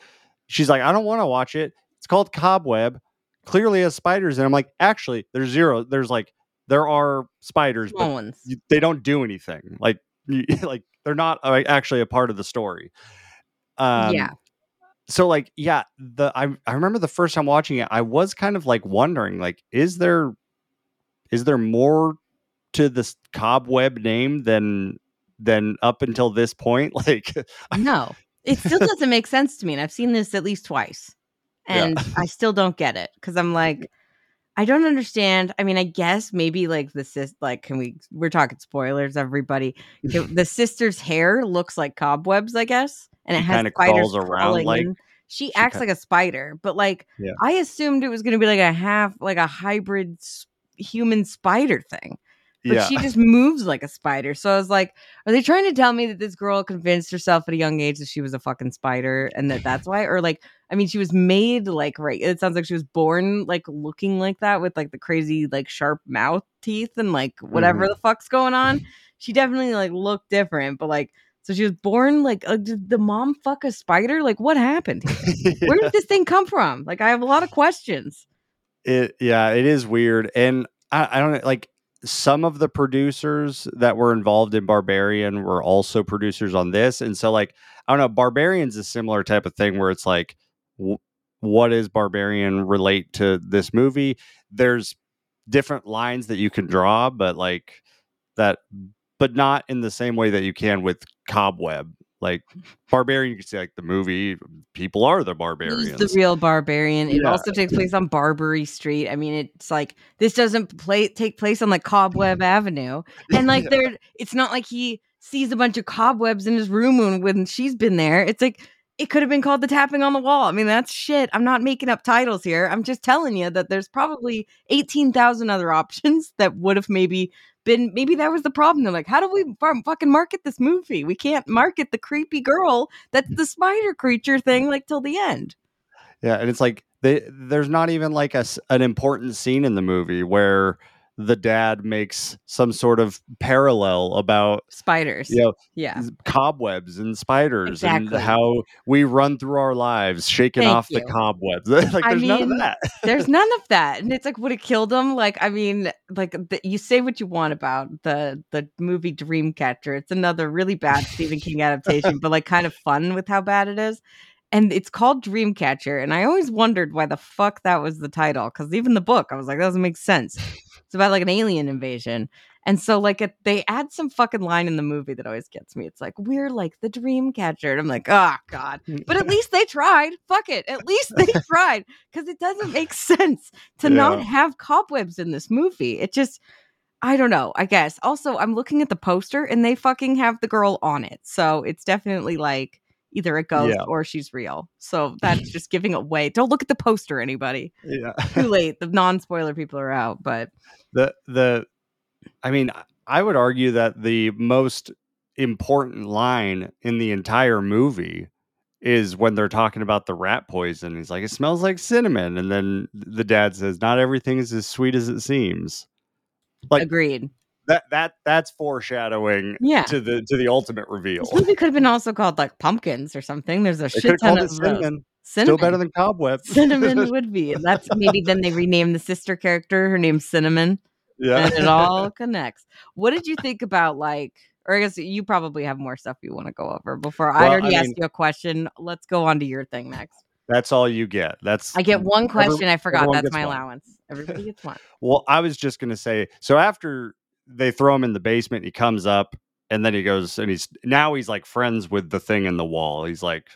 she's like, "I don't want to watch it. It's called Cobweb. Clearly has spiders." And I'm like, "Actually, there's zero. There's like there are spiders, small but you- they don't do anything. Like, you, [LAUGHS] like they're not uh, actually a part of the story." Um, Yeah. So, like, yeah, the I I remember the first time watching it, I was kind of like wondering, like, is there is there more to this cobweb name than than up until this point? [LAUGHS] Like No, it still [LAUGHS] doesn't make sense to me. And I've seen this at least twice. Yeah. And I still don't get it because I'm like, I don't understand. I mean, I guess maybe like the sis, like, can we, we're talking spoilers, everybody. The, [LAUGHS] sister's hair looks like cobwebs, I guess. And it She has spiders around like- in. She, she acts ki- like a spider, but like, Yeah. I assumed it was going to be like a half, like a hybrid human spider thing but yeah. she [LAUGHS] just moves like a spider. So I was like, are they trying to tell me that this girl convinced herself at a young age that she was a fucking spider and that that's why? Or like, I mean, she was made like, right. It sounds like she was born like looking like that with like the crazy, like sharp mouth teeth and like whatever the fuck's going on. [LAUGHS] She definitely like looked different, but like, so she was born like, uh, did the mom fuck a spider? Like, what happened? here? Where did [LAUGHS] this thing come from? Like, I have a lot of questions. It yeah it is weird and I, I don't like some of the producers that were involved in barbarian were also producers on this and so like i don't know barbarian's a similar type of thing where it's like w- what does barbarian relate to this movie? There's different lines that you can draw but like that but not in the same way that you can with cobweb like barbarian you can see like the movie um, people are the He's barbarians the real barbarian. It Yeah. also takes place on Barbary Street. I mean, it's like this doesn't play take place on like Cobweb [LAUGHS] Avenue, and like Yeah. there, it's not like he sees a bunch of cobwebs in his room when, when she's been there. It's like it could have been called the tapping on the wall. I mean, that's shit. I'm not making up titles here. I'm just telling you that there's probably eighteen thousand other [LAUGHS] options that would have maybe been. Maybe that was the problem. They're like, how do we fucking market this movie? We can't market the creepy girl that's the spider creature thing like till the end. Yeah, and it's like they there's not even like a an important scene in the movie where the dad makes some sort of parallel about spiders. you know Yeah. cobwebs and spiders Exactly. and how we run through our lives shaking Thank off the cobwebs. [LAUGHS] like I there's none of that. [LAUGHS] There's none of that. And it's like, would it killed him? Like, I mean, like the, you say what you want about the the movie Dreamcatcher. It's another really bad Stephen King adaptation, but like kind of fun with how bad it is. And it's called Dreamcatcher. And I always wondered why the fuck that was the title. Cause even the book, I was like, that doesn't make sense. It's about like an alien invasion. And so, like, it, they add some fucking line in the movie that always gets me. It's like, we're like the dream catcher. And I'm like, oh, God. Mm. But at least they tried. Fuck it. At least they [LAUGHS] tried. Because it doesn't make sense to not have cobwebs in this movie. It just, I don't know, I guess. Also, I'm looking at the poster and they fucking have the girl on it. So it's definitely like either a ghost Yeah. or she's real. So that's [LAUGHS] just giving away. Don't look at the poster, anybody. yeah. Too [LAUGHS] late. The non spoiler people are out. But the the i mean i would argue that the most important line in the entire movie is when they're talking about the rat poison he's like it smells like cinnamon and then the dad says not everything is as sweet as it seems Like- agreed. That that that's foreshadowing Yeah. to the to the ultimate reveal This movie could have been also called like pumpkins or something. There's a they shit ton of cinnamon. Cinnamon. still better than cobwebs. Cinnamon [LAUGHS] would be. And that's maybe then they rename the sister character. Her name's Cinnamon. yeah And it all [LAUGHS] connects. What did you think about like or I guess you probably have more stuff you want to go over before I Well, already I asked you a question. Let's go on to your thing next. that's all you get that's I get one Every- question. I forgot. That's my one. allowance. Everybody gets one. Well, I was just gonna say. So after they throw him in the basement, he comes up, and then he goes, and he's now he's like friends with the thing in the wall. He's like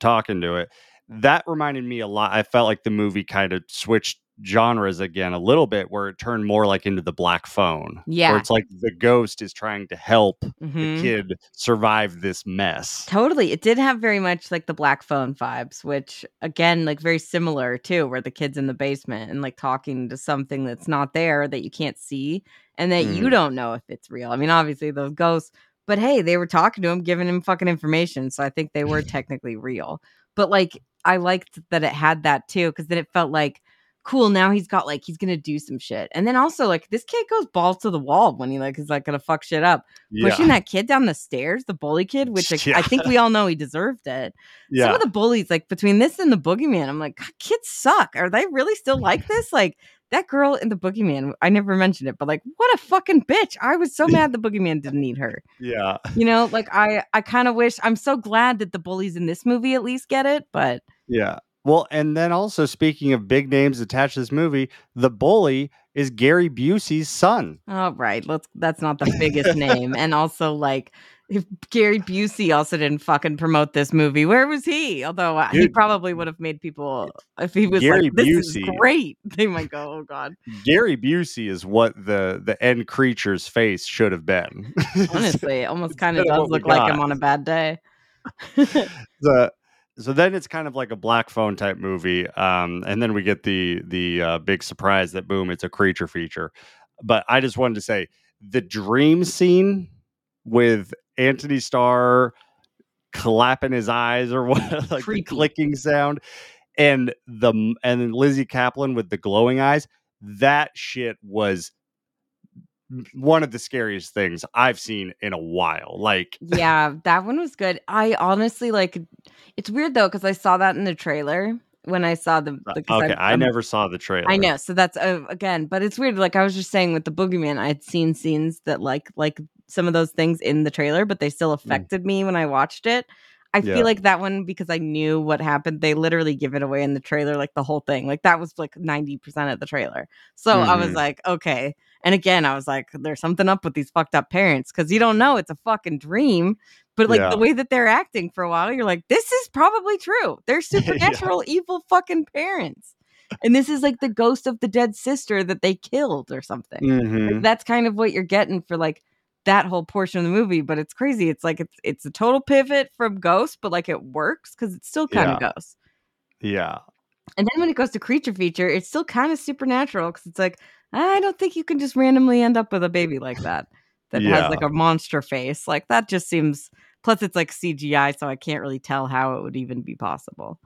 talking to it. That reminded me a lot. I felt like the movie kind of switched genres again a little bit, where it turned more like into the black phone. Yeah. where it's like the ghost is trying to help Mhm. the kid survive this mess. Totally. It did have very much like the black phone vibes, which again, like very similar too, where the kid's in the basement and like talking to something that's not there that you can't see and that you Mhm. don't know if it's real. I mean, obviously those ghosts, but hey, they were talking to him, giving him fucking information. So I think they were [LAUGHS] technically real. But like I liked that it had that too, because then it felt like cool now he's got like he's gonna do some shit and then also like this kid goes balls to the wall when he like is like gonna fuck shit up pushing that kid down the stairs, the bully kid, which like, I think [LAUGHS] we all know he deserved it. Some of the bullies, like between this and the boogeyman, I'm like, God, kids suck. Are they really still like this? Like that girl in the boogeyman, I never mentioned it, but like, what a fucking bitch. I was so mad the boogeyman didn't need her. yeah. [LAUGHS] You know, like I I kind of wish I'm so glad that the bullies in this movie at least get it, but Yeah. Well, and then also speaking of big names attached to this movie, the bully is Gary Busey's son. Oh, right. Let's. That's not the biggest name, and also like if Gary Busey also didn't fucking promote this movie. Where was he? Although uh, he probably would have made people if he was Gary like, "This is great." [LAUGHS] They might go, "Oh God." Gary Busey is what the the end creature's face should have been. [LAUGHS] Honestly, it almost kind of does look like him on a bad day. [LAUGHS] the so then it's kind of like a black phone type movie um and then we get the the uh, big surprise that boom it's a creature feature but i just wanted to say the dream scene with antony starr clapping his eyes or [LAUGHS] what like the Creepy. clicking sound and the and then lizzy caplan with the glowing eyes that shit was one of the scariest things i've seen in a while like yeah, that one was good. I honestly like. It's weird though because I saw that in the trailer when I saw the. the Uh, okay i I'm- never saw the trailer I know. So that's uh, again, but it's weird. Like I was just saying with the boogeyman, I had seen scenes that like like some of those things in the trailer, but they still affected me when I watched it. I Yeah. feel like that one because I knew what happened. They literally give it away in the trailer, like the whole thing. Like that was like ninety percent of the trailer. So I was Mhm. like, okay. And again, I was like, there's something up with these fucked up parents because you don't know it's a fucking dream. But like Yeah. the way that they're acting for a while, you're like, this is probably true. They're [LAUGHS] supernatural, evil fucking parents and this is like the ghost of the dead sister that they killed or something. Mhm. Like, that's kind of what you're getting for like that whole portion of the movie. But it's crazy. It's like it's it's a total pivot from Ghost, but like it works because it's still kind of Ghost. Yeah. And then when it goes to creature feature, it's still kind of supernatural because it's like I don't think you can just randomly end up with a baby like that that Yeah. has like a monster face. Like that just seems. Plus, it's like CGI, so I can't really tell how it would even be possible.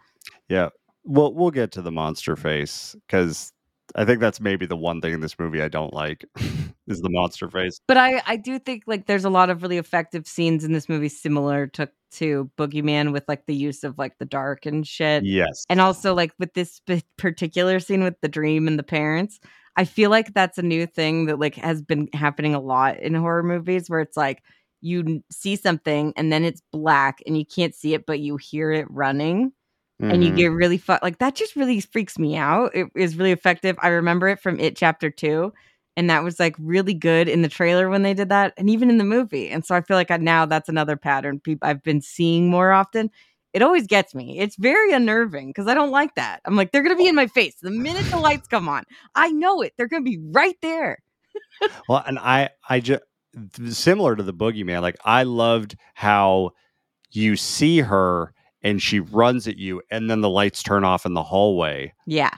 Yeah. We'll we'll get to the monster face because I think that's maybe the one thing in this movie I don't like [LAUGHS] is the monster face. But I, I do think like there's a lot of really effective scenes in this movie similar to to Boogeyman with like the use of like the dark and shit. Yes. And also like with this particular scene with the dream and the parents, I feel like that's a new thing that like has been happening a lot in horror movies where it's like you see something and then it's black and you can't see it but you hear it running and you Mhm. get really fu- like that just really freaks me out. It is really effective. I remember it from It Chapter Two, and that was like really good in the trailer when they did that, and even in the movie. And so I feel like I, now that's another pattern people I've been seeing more often. It always gets me. It's very unnerving because I don't like that. I'm like, they're gonna be in my face the minute the lights come on. I know it. They're gonna be right there. Well, and I I just similar to the boogeyman, like I loved how you see her and she runs at you and then the lights turn off in the hallway. Yeah.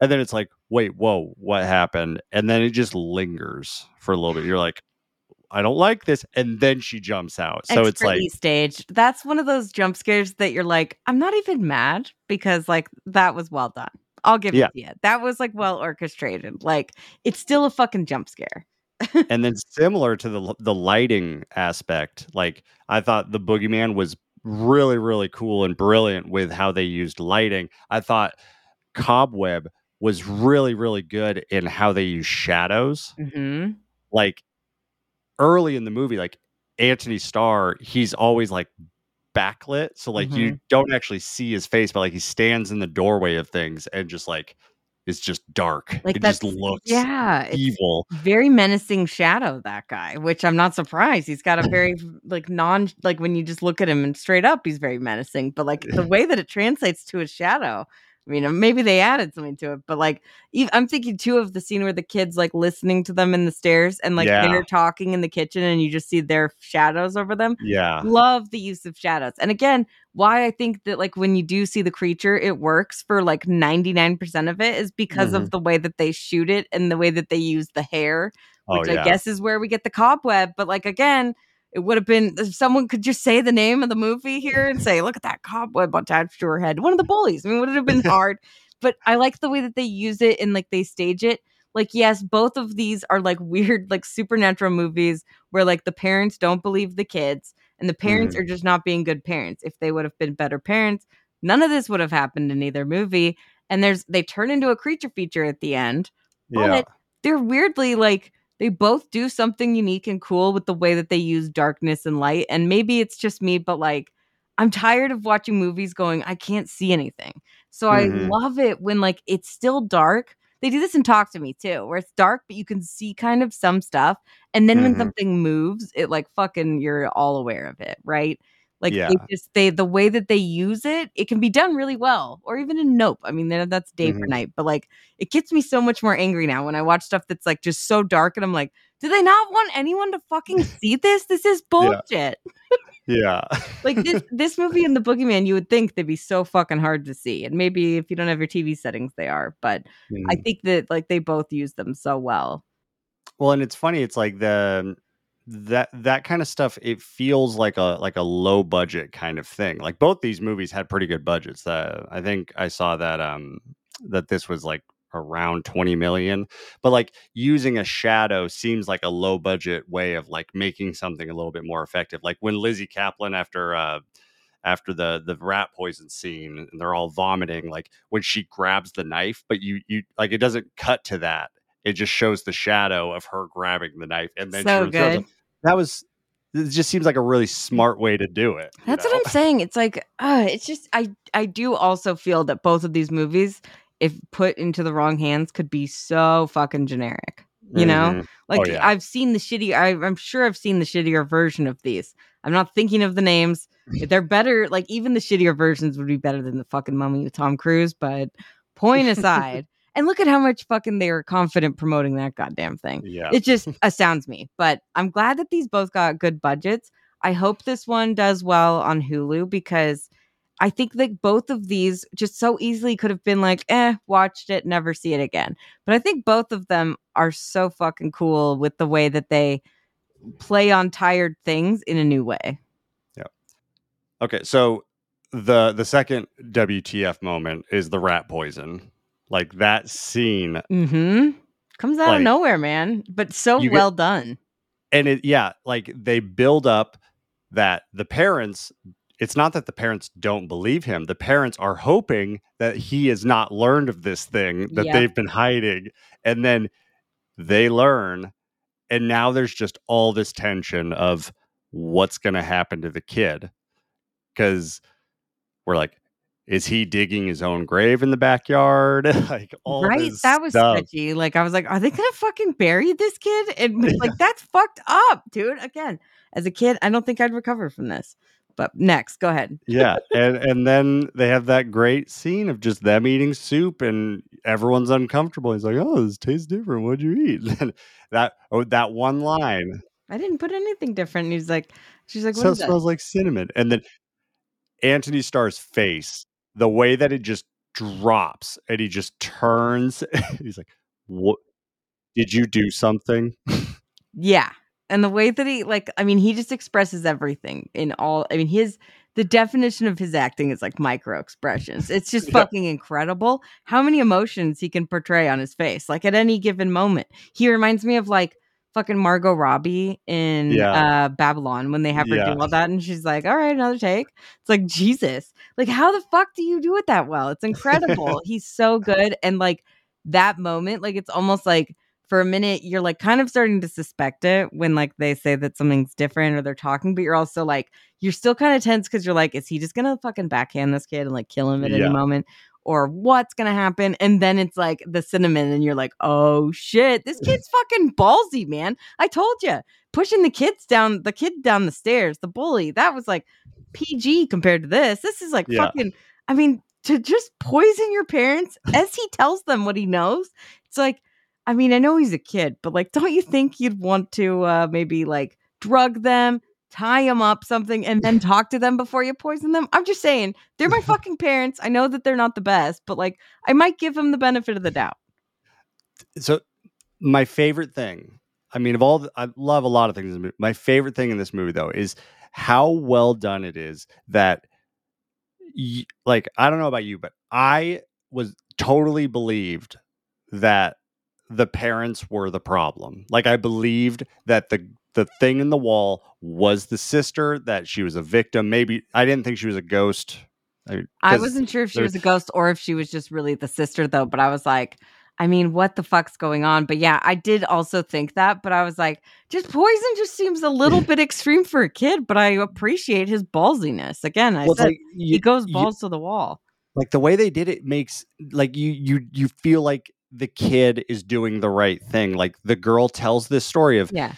And then it's like, wait, whoa, what happened? And then it just lingers for a little bit. You're like, I don't like this. And then she jumps out. So it's like, staged. That's one of those jump scares that you're like, I'm not even mad because like that was well done. I'll give Yeah. it to you. That was like well orchestrated. Like it's still a fucking jump scare. [LAUGHS] and then similar to the the lighting aspect, like I thought the boogeyman was really really cool and brilliant with how they used lighting. I thought Cobweb was really really good in how they use shadows. Mm-hmm. Like early in the movie, like Antony Starr, he's always like backlit, so like you don't actually see his face, but like he stands in the doorway of things and just like it's just dark. Like it just looks yeah, evil. very menacing shadow. That guy, which I'm not surprised. He's got a very like non like when you just look at him and straight up, he's very menacing. But like the [LAUGHS] way that it translates to his shadow. I mean, maybe they added something to it, but like, I'm thinking too of the scene where the kids like listening to them in the stairs and like Yeah. they're talking in the kitchen and you just see their shadows over them. Yeah. love the use of shadows. And again, why I think that like when you do see the creature, it works for like 99% of it is because Mm-hmm. of the way that they shoot it and the way that they use the hair, Oh which yeah. I guess is where we get the cobweb. But like again, it would have been if someone could just say the name of the movie here and say, look at that cobweb attached to her head. One of the bullies. I mean, would it have been [LAUGHS] hard? But I like the way that they use it and like they stage it. Like, yes, both of these are like [LAUGHS] weird, like supernatural movies where like the parents don't believe the kids and the parents Mm-hmm. are just not being good parents. If they would have been better parents, none of this would have happened in either movie. And there's they turn into a creature feature at the end. yeah. But they're weirdly like they both do something unique and cool with the way that they use darkness and light. And maybe it's just me, but like I'm tired of watching movies going, I can't see anything. So I Mhm. love it when like it's still dark. They do this in Talk to Me too, where it's dark, but you can see kind of some stuff. And then when Mhm. something moves, it like fucking you're all aware of it, right? Like Yeah. they just they the way that they use it, it can be done really well. Or even in Nope. I mean, that's day for Mhm. night, but like it gets me so much more angry now when I watch stuff that's like just so dark and I'm like, do they not want anyone to fucking [LAUGHS] see this? This is bullshit. Yeah. [LAUGHS] Like this [LAUGHS] this movie and the boogeyman, you would think they'd be so fucking hard to see. And maybe if you don't have your TV settings, they are. But I Mhm. think that like they both use them so well. Well, and it's funny. It's like the that that kind of stuff. It feels like a like a low budget kind of thing. Like both these movies had pretty good budgets. Uh, I think I saw that um that this was like around 20 million but like using a shadow seems like a low budget way of like making something a little bit more effective like when lizzy caplan after uh after the the rat poison scene and they're all vomiting like when she grabs the knife but you you like it doesn't cut to that it just shows the shadow of her grabbing the knife and then So she good. That was it just seems like a really smart way to do it That's know? what I'm [LAUGHS] saying. It's like, uh, it's just I I do also feel that both of these movies, if put into the wrong hands, could be so fucking generic. You know? Mhm. Like yeah. I've seen the shitty. I, I'm sure I've seen the shittier version of these. I'm not thinking of the names. [LAUGHS] They're better. Like even the shittier versions would be better than the fucking Mummy with Tom Cruise. But point aside, and look at how much fucking they were confident promoting that goddamn thing. yeah It just [LAUGHS] astounds me. But I'm glad that these both got good budgets. I hope this one does well on Hulu because I think like both of these just so easily could have been like, eh, watched it, never see it again. But I think both of them are so fucking cool with the way that they play on tired things in a new way. Yeah. Okay, so the the second WTF moment is the rat poison. Like that scene Mm-hmm. Comes out Like, of nowhere, man. But so you get- well done. and it yeah, like they build up that the parents it's not that the parents don't believe him. The parents are hoping that he has not learned of this thing that they've been hiding and then they learn and now there's just all this tension of what's going to happen to the kid cuz we're like is he digging his own grave in the backyard? [LAUGHS] like all right? That was stuff. sketchy. Like I was like, are they gonna fucking bury this kid? And [LAUGHS] [LAUGHS] like that's fucked up, dude. Again, as a kid, I don't think I'd recover from this. But next, go ahead. yeah and and then they have that great scene of just them eating soup and everyone's uncomfortable he's like oh this tastes different what'd you eat and that oh that one line I didn't put anything different. And he's like, she's like, what so it is that? smells like cinnamon and then antony starr's face the way that it just drops and he just turns [LAUGHS] he's like what did you do something Yeah. And the way that he like, I mean, he just expresses everything in all I mean, his the definition of his acting is like micro expressions. It's just [LAUGHS] Yeah. fucking incredible how many emotions he can portray on his face, like at any given moment. He reminds me of like fucking Margot Robbie in Yeah. uh Babylon when they have her Yeah. do all that and she's like, All right, another take. It's like Jesus. Like, how the fuck do you do it that well? It's incredible. [LAUGHS] He's so good. And like that moment, like it's almost like for a minute you're like kind of starting to suspect it when like they say that something's different or they're talking, but you're also like you're still kind of tense because you're like, is he just gonna fucking backhand this kid and like kill him at Yeah. any moment? Or what's gonna happen? And then it's like the cinnamon, and you're like, oh shit, this [LAUGHS] kid's fucking ballsy, man. I told you, pushing the kids down, the kid down the stairs, the bully, that was like PG compared to this. This is like Yeah. fucking, I mean, to just poison your parents as he tells them what he knows. It's like, I mean, I know he's a kid, but like, don't you think you'd want to uh, maybe like drug them, tie them up, something, and then talk to them before you poison them? I'm just saying, they're my [LAUGHS] fucking parents. I know that they're not the best, but like, I might give them the benefit of the doubt. so my favorite thing i mean of all the, i love a lot of things in this movie my favorite thing in this movie though is how well done it is that y- like i don't know about you but i was totally believed that the parents were the problem like i believed that the the thing in the wall was the sister that she was a victim maybe i didn't think she was a ghost I, I wasn't sure if she was a ghost or if she was just really the sister, though. But I was like, I mean, what the fuck's going on? But yeah, I did also think that. But I was like, just poison just seems a little [LAUGHS] bit extreme for a kid. But I appreciate his ballsiness. Again, I well, said like he you- goes you- balls to the wall. like the way they did it makes like you you you feel like the kid is doing the right thing. Like the girl tells this story of Yeah.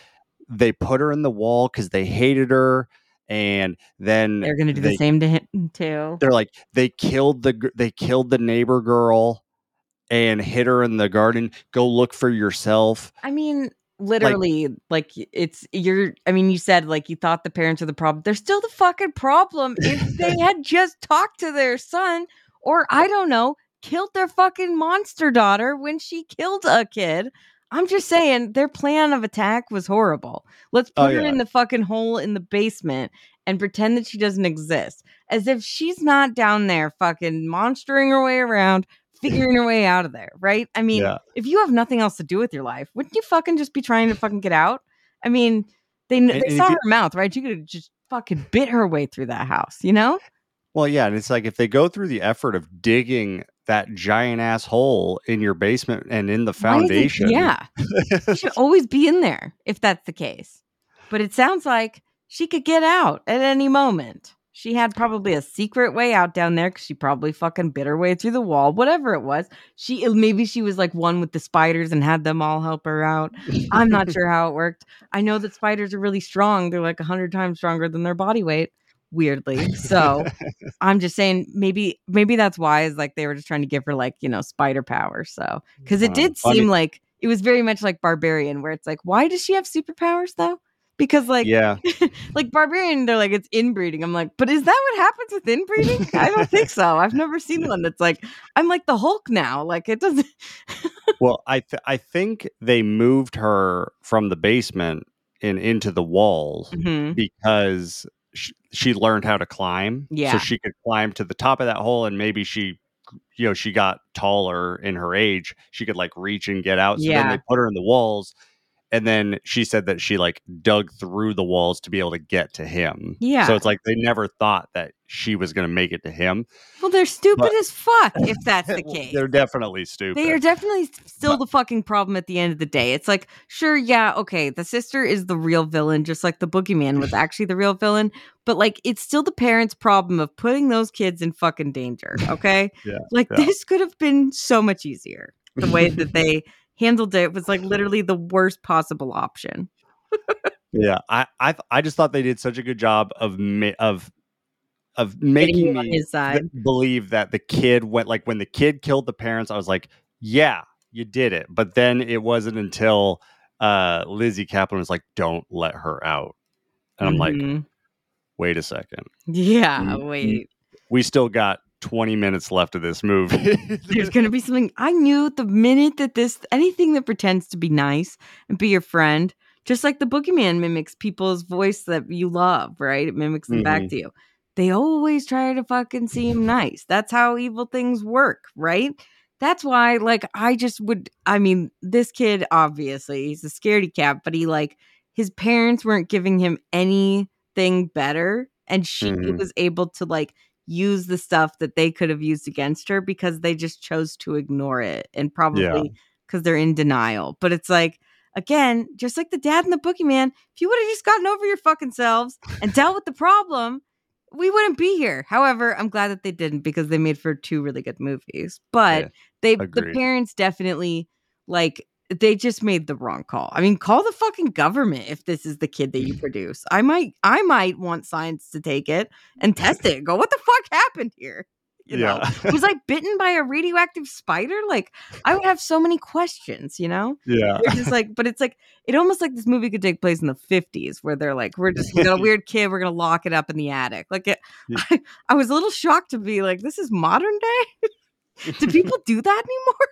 They put her in the wall because they hated her, and then They're gonna do they- the same to him mm, too. They're like they killed the they killed the neighbor girl and hit her in the garden. Go look for yourself. I mean, literally, like, it's you're. I mean, you said like you thought the parents are the problem. They're still the fucking problem. If they [LAUGHS] had just talked to their son, or I don't know, killed their fucking monster daughter when she killed a kid. I'm just saying their plan of attack was horrible. Let's oh, put Oh, her yeah. in the fucking hole in the basement and pretend that she doesn't exist. As if she's not down there fucking monstering her way around, figuring her way out of there, right? I mean, Yeah. if you have nothing else to do with your life, wouldn't you fucking just be trying to fucking get out? I mean, they And- they and saw her you- mouth, right? She could have just fucking bit her way through that house, you know? Well, yeah, and it's like if they go through the effort of digging that giant ass hole in your basement and in the is it- foundation, yeah. She should [LAUGHS] always be in there if that's the case. But it sounds like she could get out at any moment. She had probably a secret way out down there because she probably fucking bit her way through the wall, whatever it was. She uh, maybe she was like one with the spiders and had them all help her out. I'm not [LAUGHS] sure how it worked. I know that spiders are really strong. They're like a hundred times stronger than their body weight, weirdly. [LAUGHS] So I'm just saying maybe maybe that's why is like they were just trying to give her like, you know, spider power. So because it did I seem mean- like it was very much like barbarian where it's like, why does she have superpowers though? Because like yeah, [LAUGHS] like barbarian, they're like it's inbreeding. I'm like, but is that what happens with inbreeding? I don't think so. I've never seen [LAUGHS] one that's like I'm like the Hulk now. Like it doesn't Well, I th- I think they moved her from the basement and into the walls Mhm. because sh- she learned how to climb. Yeah. so she could climb to the top of that hole, and maybe she, you know, she got taller in her age. She could like reach and get out. So then Yeah. they put her in the walls, and then she said that she like dug through the walls to be able to get to him. Yeah. So it's like they never thought that she was going to make it to him. Well, they're stupid But- as fuck if that's the [LAUGHS] case. They're definitely stupid. They are definitely still But- the fucking problem at the end of the day. It's like, sure, yeah, okay, the sister is the real villain, just like the boogeyman was [LAUGHS] actually the real villain. But like, it's still the parents' problem of putting those kids in fucking danger. Okay, [LAUGHS] Yeah, like yeah. this could have been so much easier. The way that they handled it was like [LAUGHS] literally the worst possible option. Yeah, I, I I just thought they did such a good job of ma- of of making me his side. th- believe that the kid went like when the kid killed the parents. I was like, yeah, you did it. But then it wasn't until uh, Lizzy Caplan was like, don't let her out, and I'm like, Mhm. wait a second, yeah, Mm, wait. we still got 20 minutes left of this movie. [LAUGHS] There's going to be something. I knew the minute that this, anything that pretends to be nice and be your friend, just like the boogeyman mimics people's voice that you love, right? It mimics them back to you. They always try to fucking seem [LAUGHS] nice. That's how evil things work, right? That's why, like, I just would. I mean, this kid, obviously, he's a scaredy cat, but he, like, his parents weren't giving him anything better. And she Mhm. was able to, like, use the stuff that they could have used against her because they just chose to ignore it and probably because they're in denial. But it's like, again, just like the dad and the boogeyman, if you would have just gotten over your fucking selves and dealt with the problem, we wouldn't be here. However, I'm glad that they didn't because they made for two really good movies. But Yeah, they the parents definitely like they just made the wrong call. I mean, call the fucking government if this is the kid that you [LAUGHS] produce. I might I might want science to take it and test it. and Go, what the fuck happened here? You know? yeah, [LAUGHS] was I bitten by a radioactive spider? Like, I would have so many questions, you know? yeah. They're just like, but it's like, it almost like this movie could take place in the 50s where they're like, we're just, we got a weird kid, we're going to lock it up in the attic. Like, it, Yeah. [LAUGHS] I, I was a little shocked to be like, this is modern day? do people do that anymore?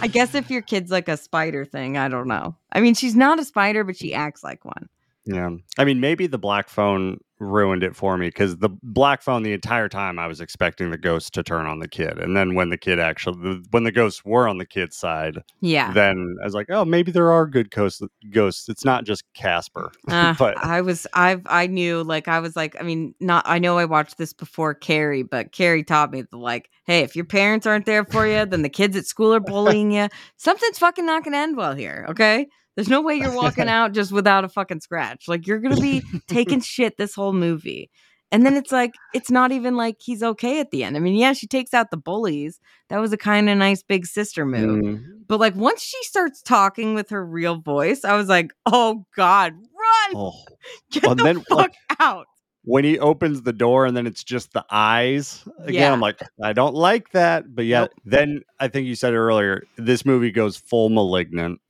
I guess if your kid's like a spider thing, I don't know. I mean, she's not a spider, but she acts like one. Yeah. I mean, maybe the black phone ruined it for me because the black phone, the entire time I was expecting the ghost to turn on the kid. And then when the kid actually, the, when the ghosts were on the kid's side, Yeah. then I was like, oh, maybe there are good ghosts. ghosts. It's not just Casper. Uh, [LAUGHS] but I was I've I knew like I was like I mean not I know I watched this before Carrie but Carrie taught me that like hey if your parents aren't there for you then the kids at school are bullying you something's fucking not gonna end well here okay there's no way you're walking [LAUGHS] out just without a fucking scratch like you're gonna be taking [LAUGHS] shit this whole movie And then it's like it's not even like he's okay at the end. I mean, yeah, she takes out the bullies. That was a kind of nice big sister move. Mm. But like once she starts talking with her real voice, I was like, "Oh God, run! Oh. [LAUGHS] Get and the then, fuck like, out!" When he opens the door and then it's just the eyes again, Yeah. I'm like, I don't like that. But yeah, Nope. then I think you said earlier. This movie goes full malignant.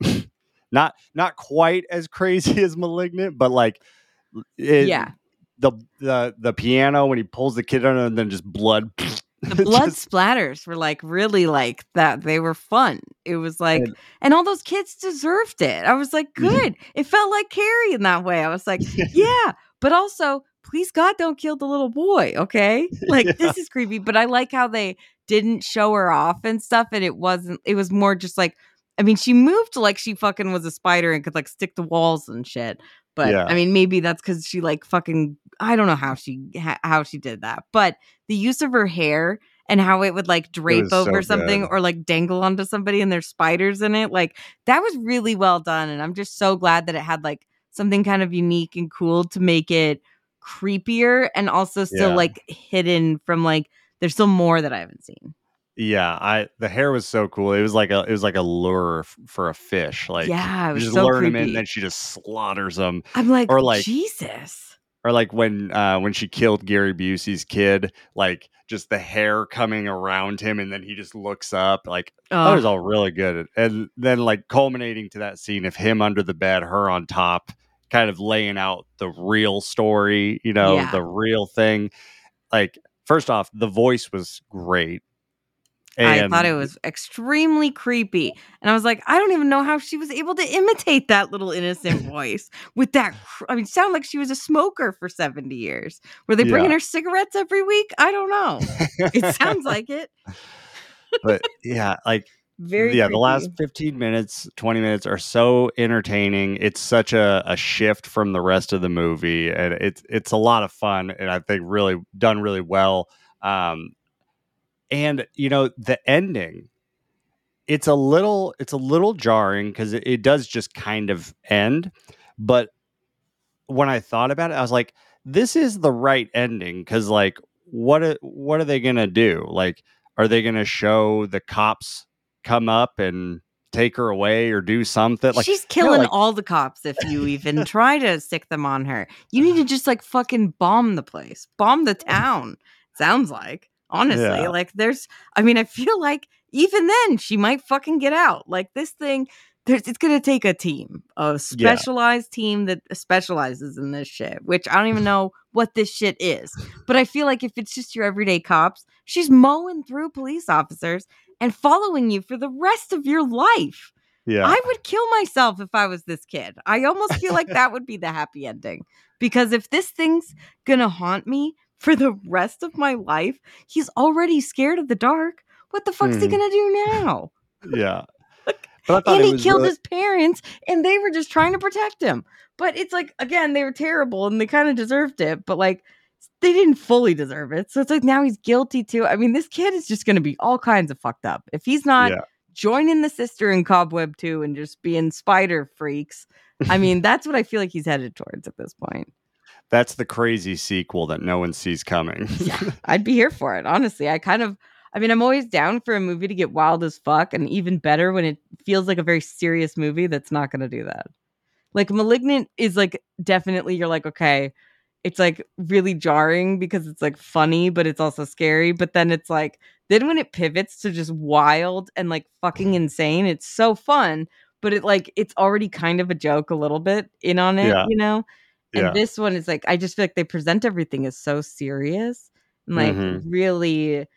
Not not quite as crazy [LAUGHS] as malignant, but like, it, yeah, the the the piano when he pulls the kid under and then just blood. [LAUGHS] the blood Just- splatters were like really like that. They were fun. It was like, And- and all those kids deserved it. I was like, Yeah. good. It felt like Carrie in that way. I was like, [LAUGHS] yeah, but also, please God, don't kill the little boy. Okay, like Yeah. this is creepy. But I like how they didn't show her off and stuff, and it wasn't. It was more just like, I mean, she moved like she fucking was a spider and could like stick to walls and shit. But Yeah. I mean, maybe that's because she like fucking. I don't know how she ha- how she did that, but the use of her hair and how it would like drape was so over something good. or like dangle onto somebody and there's spiders in it, like that was really well done. And I'm just so glad that it had like something kind of unique and cool to make it creepier and also still Yeah. like hidden from like there's still more that I haven't seen. Yeah, I the hair was so cool. It was like a it was like a lure f- for a fish. Like yeah, it was just so lure him in, and then she just slaughters him. I'm like, or, like- Jesus. Or like when uh when she killed Gary Busey's kid, like just the hair coming around him, and then he just looks up. Like that was all really good. And then like culminating to that scene of him under the bed, her on top, kind of laying out the real story. You know, Yeah. the real thing. Like first off, the voice was great. I thought it was extremely creepy. And I was like, I don't even know how she was able to imitate that little innocent [LAUGHS] voice with that. Cr- I mean, sound like she was a smoker for 70 years. Were they bringing Yeah. her cigarettes every week? I don't know. It [LAUGHS] sounds like it. but yeah, like Very yeah, the last 15 minutes, 20 minutes are so entertaining. It's such a, a shift from the rest of the movie, and it's it's a lot of fun, and I think really done really well. Um, and you know the ending, it's a little it's a little jarring because it, it does just kind of end, but when I thought about it, I was like, this is the right ending because like what are, what are they gonna do? Like, are they gonna show the cops come up and take her away or do something? Like, She's you know, killing like- all the cops if you even [LAUGHS] try to stick them on her. You need to just like fucking bomb the place, bomb the mm. town. Sounds like, honestly. Yeah. Like, there's, I mean, I feel like even then she might fucking get out. Like, this thing, there's, it's going to take a team, a specialized team that specializes in this shit, which I don't even know what this shit is. But I feel like if it's just your everyday cops, she's mowing through police officers and following you for the rest of your life. yeah, I would kill myself if I was this kid. I almost feel like that would be the happy ending. Because if this thing's gonna haunt me for the rest of my life, he's already scared of the dark. What the fuck's he Mhm. gonna do now? yeah. [LAUGHS] But I And he killed really- his parents and they were just trying to protect him. But it's like, again, they were terrible and they kind of deserved it, but like they didn't fully deserve it. So it's like now he's guilty too. I mean, this kid is just gonna be all kinds of fucked up. If he's not Yeah. joining the sister in Cobweb 2 and just being spider freaks. I mean, [LAUGHS] that's what I feel like he's headed towards at this point. That's the crazy sequel that no one sees coming. Yeah, [LAUGHS] I'd be here for it. Honestly, I kind of, I mean, I'm always down for a movie to get wild as fuck, and even better when it feels like a very serious movie that's not going to do that. Like, Malignant is like definitely, you're like, okay, it's like really jarring because it's like funny, but it's also scary. But then it's like, then when it pivots to just wild and like fucking mm. insane, it's so fun. But it like, it's already kind of a joke a little bit in on it, Yeah. you know? And yeah. this one is like, I just feel like they present everything as so serious and like Mhm. really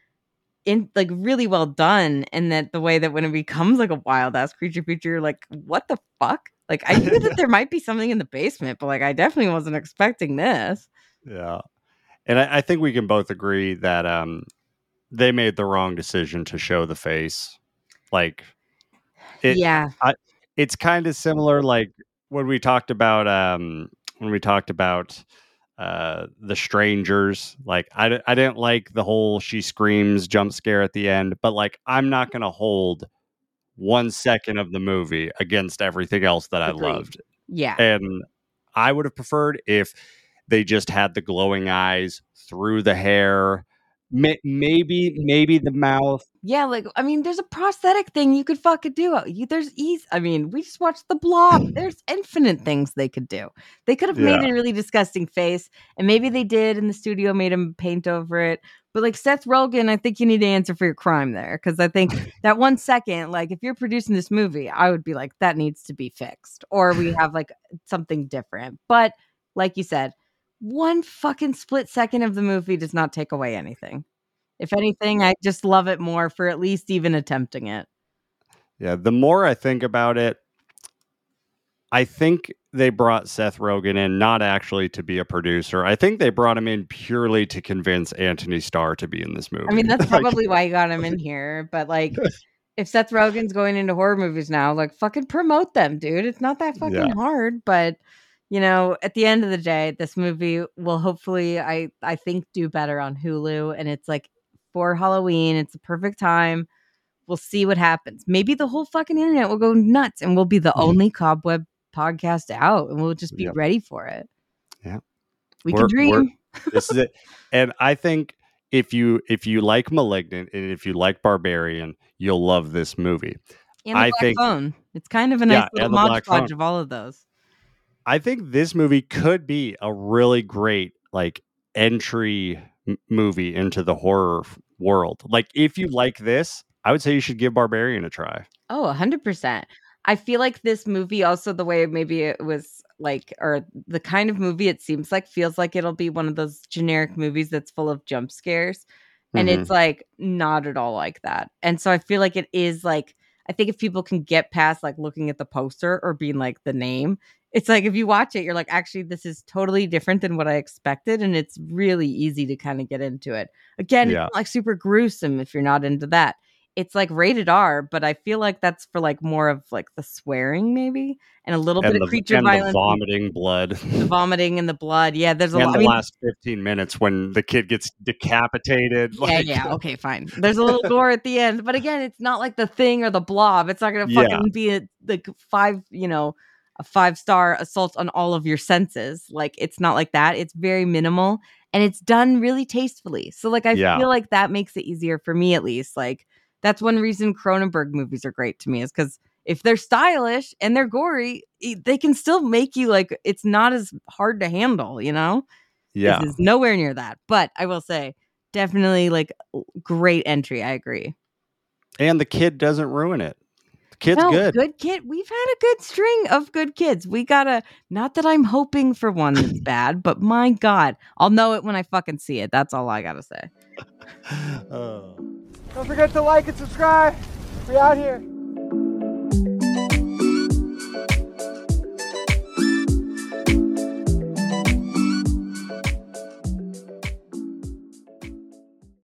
in like really well done. And that the way that when it becomes like a wild ass creature creature, you're like, what the fuck? Like I knew that [LAUGHS] there might be something in the basement, but like I definitely wasn't expecting this. Yeah. And I, I think we can both agree that um they made the wrong decision to show the face. Like it, yeah. it's kind of similar like when we talked about um when we talked about uh the strangers like I, I didn't like the whole she screams jump scare at the end but like i'm not gonna hold one second of the movie against everything else that i loved Yeah. and I would have preferred if they just had the glowing eyes through the hair. May- maybe maybe the mouth. Yeah, like I mean, there's a prosthetic thing you could fucking do. Uh, you, there's ease. I mean, we just watched the blob. [LAUGHS] There's infinite things they could do. They could have made a really disgusting face, and maybe they did in the studio, made him paint over it. But like Seth Rogen, I think you need to answer for your crime there because I think [LAUGHS] that one second, like if you're producing this movie, I would be like, that needs to be fixed, or we have like something different. But like you said, one fucking split second of the movie does not take away anything. If anything, I just love it more for at least even attempting it. Yeah, the more I think about it, I think they brought Seth Rogen in not actually to be a producer. I think they brought him in purely to convince Antony Starr to be in this movie. I mean, that's [LAUGHS] Like, probably why you got him in [LAUGHS] here. But like, [LAUGHS] if Seth Rogen's going into horror movies now, like, fucking promote them, dude. It's not that fucking Yeah. hard. But you know, at the end of the day, this movie will hopefully, I I think, do better on Hulu. And it's like for Halloween. It's a perfect time. We'll see what happens. Maybe the whole fucking internet will go nuts, and we'll be the Mhm. only cobweb podcast out, and we'll just be Yep. ready for it. Yeah. we We're- can dream. this is it. And I think if you if you like Malignant and if you like Barbarian, you'll love this movie. And the I black think- phone. It's kind of a nice Yeah, little modge of all of those. I think this movie could be a really great like entry m- movie into the horror f- world. Like if you like this, I would say you should give Barbarian a try. Oh, 100%. I feel like this movie also the way maybe it was like or the kind of movie it seems like feels like it'll be one of those generic movies that's full of jump scares and Mhm. it's like not at all like that. And so I feel like it is like I think if people can get past like looking at the poster or being like the name, it's like if you watch it you're like actually this is totally different than what I expected and it's really easy to kind of get into it. Again, Yeah. like super gruesome if you're not into that it's like rated R, but I feel like that's for like more of like the swearing maybe and a little and bit the, of creature violence, vomiting blood. the [LAUGHS] vomiting and the blood. Yeah, there's a and lot. the I mean, last 15 minutes when the kid gets decapitated. [LAUGHS] yeah, like- yeah, okay, fine. There's a little [LAUGHS] gore at the end, but again, it's not like the thing or the blob. It's not gonna Yeah. fucking be a like five, you know, a five star assault on all of your senses. Like it's not like that. It's very minimal and it's done really tastefully. So like I Yeah. feel like that makes it easier for me at least. Like that's one reason Cronenberg movies are great to me is because if they're stylish and they're gory, they can still make you like it's not as hard to handle, you know? yeah. This is nowhere near that. But I will say, definitely like great entry. I agree. And the kid doesn't ruin it. The kid's No, good. Good kid. We've had a good string of good kids. We gotta not that I'm hoping for one that's [LAUGHS] bad, but my God, I'll know it when I fucking see it. That's all I gotta say. [LAUGHS] Oh. Don't forget to like and subscribe. We out here.